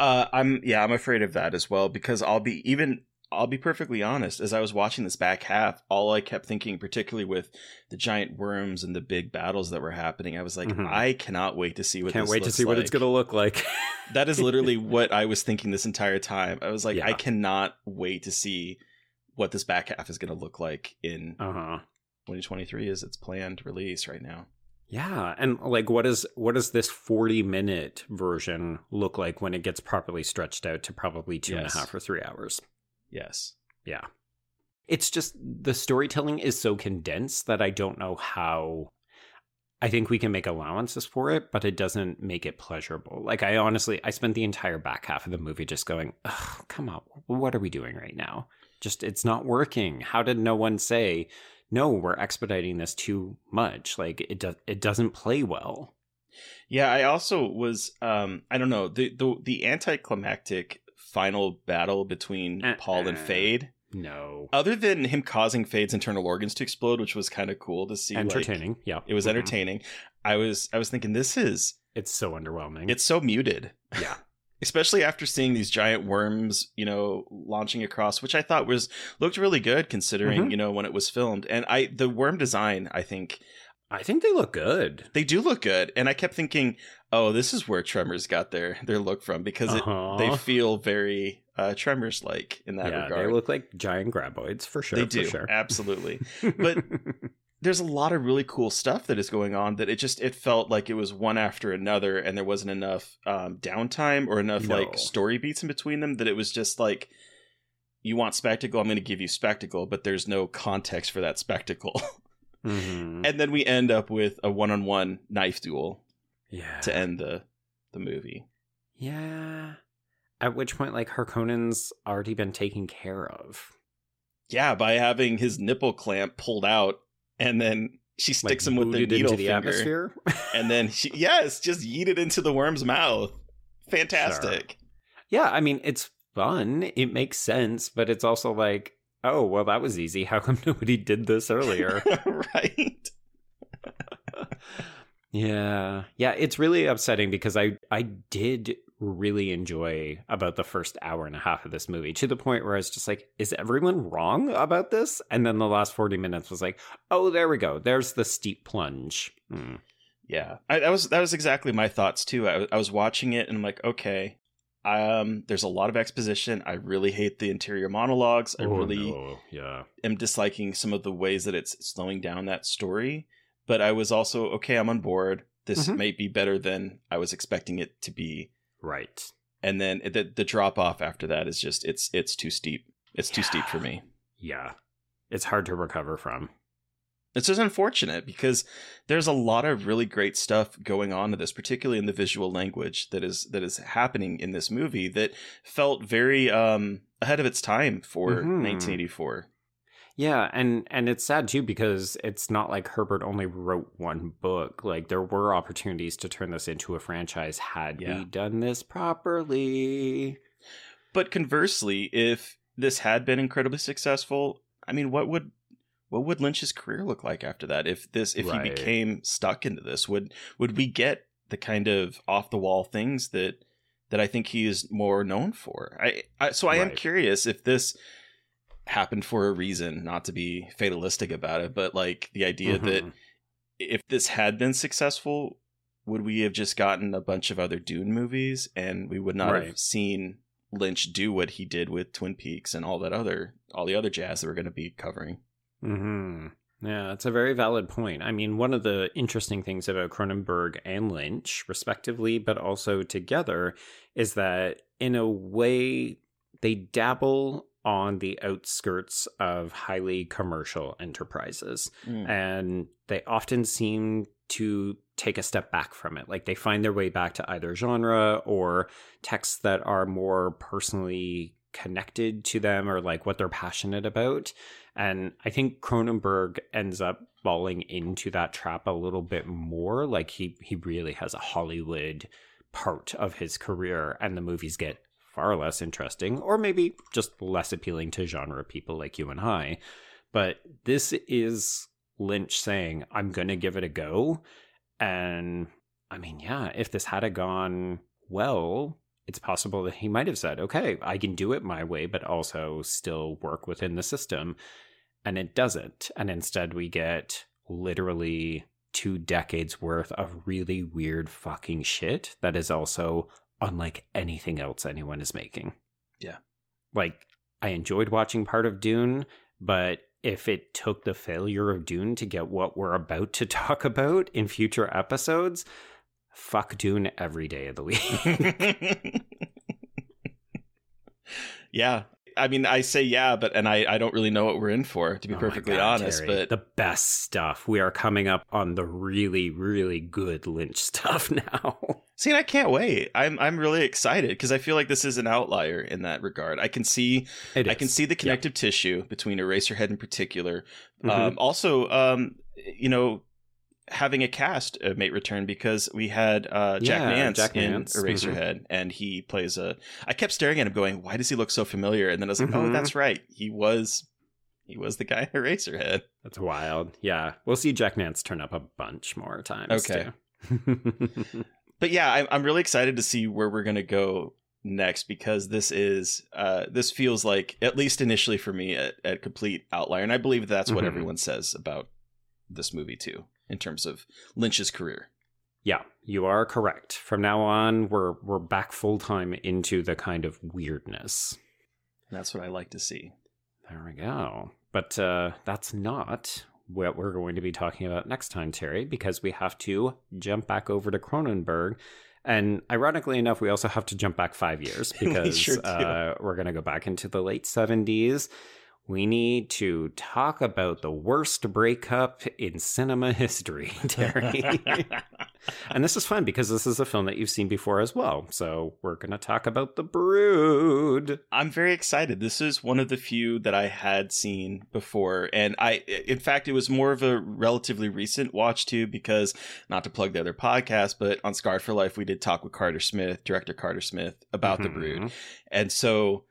B: Uh, I'm yeah, I'm afraid of that as well because I'll be even. I'll be perfectly honest. As I was watching this back half, all I kept thinking, particularly with the giant worms and the big battles that were happening, I was like,
A: Mhm.
B: I cannot wait to see what.
A: can't
B: this
A: wait to see what it's going to look like
B: That is literally what I was thinking this entire time. I was like,
A: Yeah.
B: I cannot wait to see what this back half is going to look like in
A: uh-huh
B: 2023 as its planned release right now.
A: Yeah, and like what is what does this 40 minute version look like when it gets properly stretched out to probably two and a half or three hours?
B: Yes.
A: Yeah. It's just the storytelling is so condensed that I don't know how I think we can make allowances for it, but it doesn't make it pleasurable. Like I honestly I spent the entire back half of the movie just going, Ugh, come on, what are we doing right now? Just it's not working. How did no one say, no, we're expediting this too much? Like it does it doesn't play well.
B: Yeah, I also was um I don't know, the the the anticlimactic final battle between
A: Uh-uh.
B: Paul and Feyd.
A: No.
B: Other than him causing Feyd's internal organs to explode, which was kind of cool to see like,
A: entertaining. yeah.
B: it was
A: Mhm.
B: entertaining. I was I was thinking this is
A: It's so underwhelming.
B: it's so muted.
A: yeah.
B: especially after seeing these giant worms, you know, launching across, which I thought was looked really good considering,
A: Mhm.
B: you know, when it was filmed. And I the worm design, I think
A: I think they look good.
B: they do look good. And I kept thinking, oh, this is where Tremors got their their look from because it,
A: Uh-huh.
B: they feel very uh, Tremors like in that
A: yeah,
B: regard.
A: they look like giant graboids for sure.
B: They do
A: sure.
B: absolutely. but- There's a lot of really cool stuff that is going on that it just it felt like it was one after another, and there wasn't enough um, downtime or enough
A: No.
B: like story beats in between them. That it was just like you want spectacle, I'm going to give you spectacle, but there's no context for that spectacle.
A: Mhm.
B: and then we end up with a one-on-one knife duel
A: yeah.
B: to end the the movie.
A: Yeah. At which point, like Harkonnen's already been taken care of.
B: Yeah, by having his nipple clamp pulled out, and then she sticks
A: like,
B: him with the needle
A: the
B: finger,
A: atmosphere.
B: and then she yes, just yeet it into the worm's mouth. Fantastic.
A: yeah, I mean, it's fun. It makes sense, but it's also like, oh, well, that was easy. How come nobody did this earlier?
B: right.
A: Yeah. Yeah, it's really upsetting because I I did really enjoy about the first hour and a half of this movie to the point where I was just like, is everyone wrong about this? And then the last 40 minutes was like, oh, there we go. There's the steep plunge. Hmm.
B: Yeah, I, that was that was exactly my thoughts too. I, I was watching it and I'm like, okay, um, there's a lot of exposition. I really hate the interior monologues. I
A: Oh,
B: really
A: no. yeah.
B: am disliking some of the ways that it's slowing down that story. But I was also okay. I'm on board. This
A: Mhm.
B: may be better than I was expecting it to be.
A: Right.
B: And then the the drop off after that is just it's it's too steep. It's too steep for me.
A: Yeah. It's hard to recover from.
B: It's just unfortunate because there's a lot of really great stuff going on in this, particularly in the visual language that is that is happening in this movie that felt very um ahead of its time for
A: Mhm.
B: 1984.
A: Yeah, and and it's sad too because it's not like Herbert only wrote one book. Like there were opportunities to turn this into a franchise had
B: Yeah.
A: we done this properly.
B: But conversely, if this had been incredibly successful, I mean, what would what would Lynch's career look like after that? If this if
A: Right.
B: he became stuck into this, would would we get the kind of off the wall things that that I think he is more known for? I, I so I am curious if this happened for a reason, not to be fatalistic about it, but like the idea that
A: Mhm.
B: if this had been successful, would we have just gotten a bunch of other Dune movies and we would not have seen Lynch do what he did with Twin Peaks and all that other all the other jazz that we're going to be covering?
A: Mhm. Yeah, it's a very valid point. I mean, one of the interesting things about Cronenberg and Lynch, respectively, but also together, is that in a way they dabble on the outskirts of highly commercial enterprises. Mm. And they often seem to take a step back from it. Like they find their way back to either genre or texts that are more personally connected to them or like what they're passionate about. And I think Cronenberg ends up falling into that trap a little bit more. Like he he really has a Hollywood part of his career and the movies get far less interesting or maybe just less appealing to genre people like you and I. But this is Lynch saying, I'm to give it a go. And I mean, yeah, if this had gone well, it's possible that he might have said, okay, I can do it my way, but also still work within the system. And it doesn't. And instead, we get literally two decades worth of really weird fucking shit that is also unlike anything else anyone is making.
B: Yeah.
A: Like, I enjoyed watching part of Dune, but if it took the failure of Dune to get what we're about to talk about in future episodes, fuck Dune every day of the week.
B: yeah. I mean, I say yeah, but and I, I don't really know what we're in for, to be oh perfectly God, honest. Terry,
A: but the best stuff. We are coming up on the really, really good Lynch stuff now.
B: See, and I can't wait. I'm I'm really excited because I feel like this is an outlier in that regard. I can see I can see the connective tissue between Eraserhead in particular. Mm-hmm. Um, also, um, you know, having a cast of Mate Return because we had uh, Jack yeah, Nance Jack in Nance. Mm-hmm. Eraserhead, mm-hmm. and he plays a. I kept staring at him, going, "Why does he look so familiar?" And then I was like, oh, mm-hmm. "Oh, that's right. He was, he was the guy in Eraserhead."
A: That's wild. Yeah, we'll see Jack Nance turn up a bunch more times. Okay.
B: but yeah, I'm I'm really excited to see where we're gonna go next because this is uh this feels like at least initially for me a, a complete outlier and i believe that's what mm-hmm. everyone says about this movie too in terms of Lynch's career.
A: Yeah, you are correct. From now on, we're we're back full time into the kind of weirdness.
B: That's what I like to see.
A: There we go. But uh, that's not what we're going to be talking about next time, Terry, because we have to jump back over to Cronenberg. And ironically enough, we also have to jump back five years because we sure uh, we're going to go back into the late 70s we need to talk about the worst breakup in cinema history, Terry. and this is fun because this is a film that you've seen before as well. So we're going to talk about The Brood.
B: I'm very excited. This is one of the few that I had seen before. And I, in fact, it was more of a relatively recent watch too, because not to plug the other podcast, but on Scarred for Life, we did talk with Carter Smith, director Carter Smith, about mm-hmm. The Brood. And so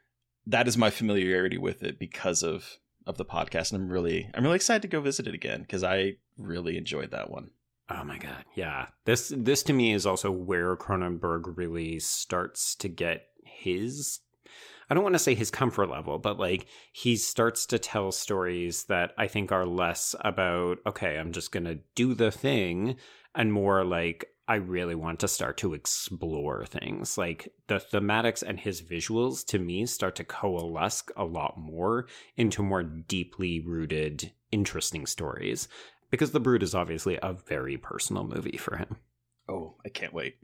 B: that is my familiarity with it because of of the podcast and I'm really I'm really excited to go visit it again because I really enjoyed that one.
A: Oh my god. Yeah. This this to me is also where Cronenberg really starts to get his I don't want to say his comfort level, but like he starts to tell stories that I think are less about okay, I'm just going to do the thing and more like I really want to start to explore things. Like the thematics and his visuals to me start to coalesce a lot more into more deeply rooted, interesting stories. Because The Brood is obviously a very personal movie for him.
B: Oh, I can't wait.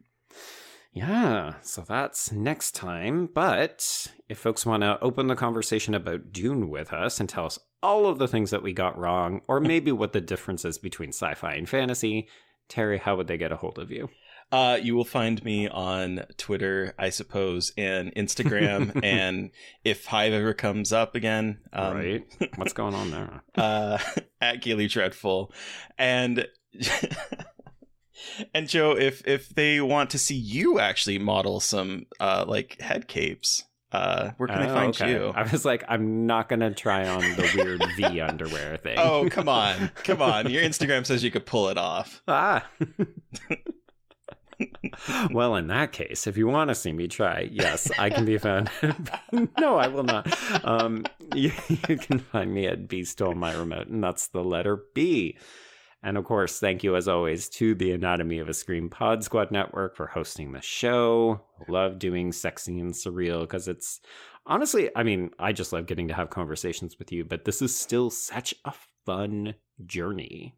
A: Yeah, so that's next time. But if folks want to open the conversation about Dune with us and tell us all of the things that we got wrong, or maybe what the difference is between sci fi and fantasy, Terry, how would they get a hold of you?
B: Uh, you will find me on Twitter, I suppose, and Instagram. and if Hive ever comes up again,
A: um, right? What's going on there?
B: uh, at Gaily Dreadful, and and Joe, if if they want to see you actually model some uh, like head capes, uh, where can oh, they find okay. you?
A: I was like, I'm not gonna try on the weird V underwear thing.
B: Oh, come on, come on! Your Instagram says you could pull it off.
A: Ah. well, in that case, if you want to see me try, yes, I can be found. no, I will not. Um, you, you, can find me at B Stole My Remote, and that's the letter B. And of course, thank you as always to the Anatomy of a Scream Pod Squad Network for hosting the show. Love doing sexy and surreal because it's honestly, I mean, I just love getting to have conversations with you, but this is still such a fun journey.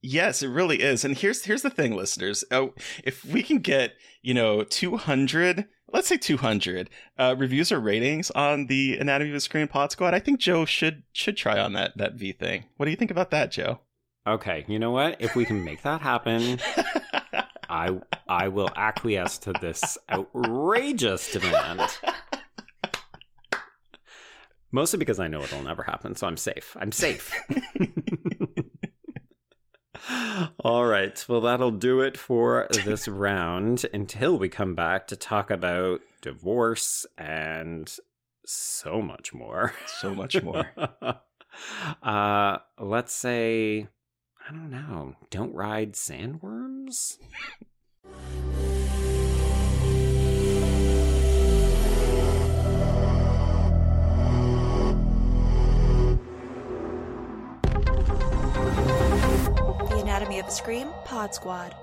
B: Yes, it really is. And here's here's the thing, listeners. Oh, if we can get you know 200, let's say 200 uh, reviews or ratings on the Anatomy of a Scream Pod Squad, I think Joe should should try on that that V thing. What do you think about that, Joe?
A: Okay, you know what? If we can make that happen, I I will acquiesce to this outrageous demand. Mostly because I know it'll never happen, so I'm safe. I'm safe. All right. Well, that'll do it for this round until we come back to talk about divorce and so much more.
B: So much more.
A: uh, let's say, I don't know, don't ride sandworms?
C: The Anatomy of a Scream Pod Squad.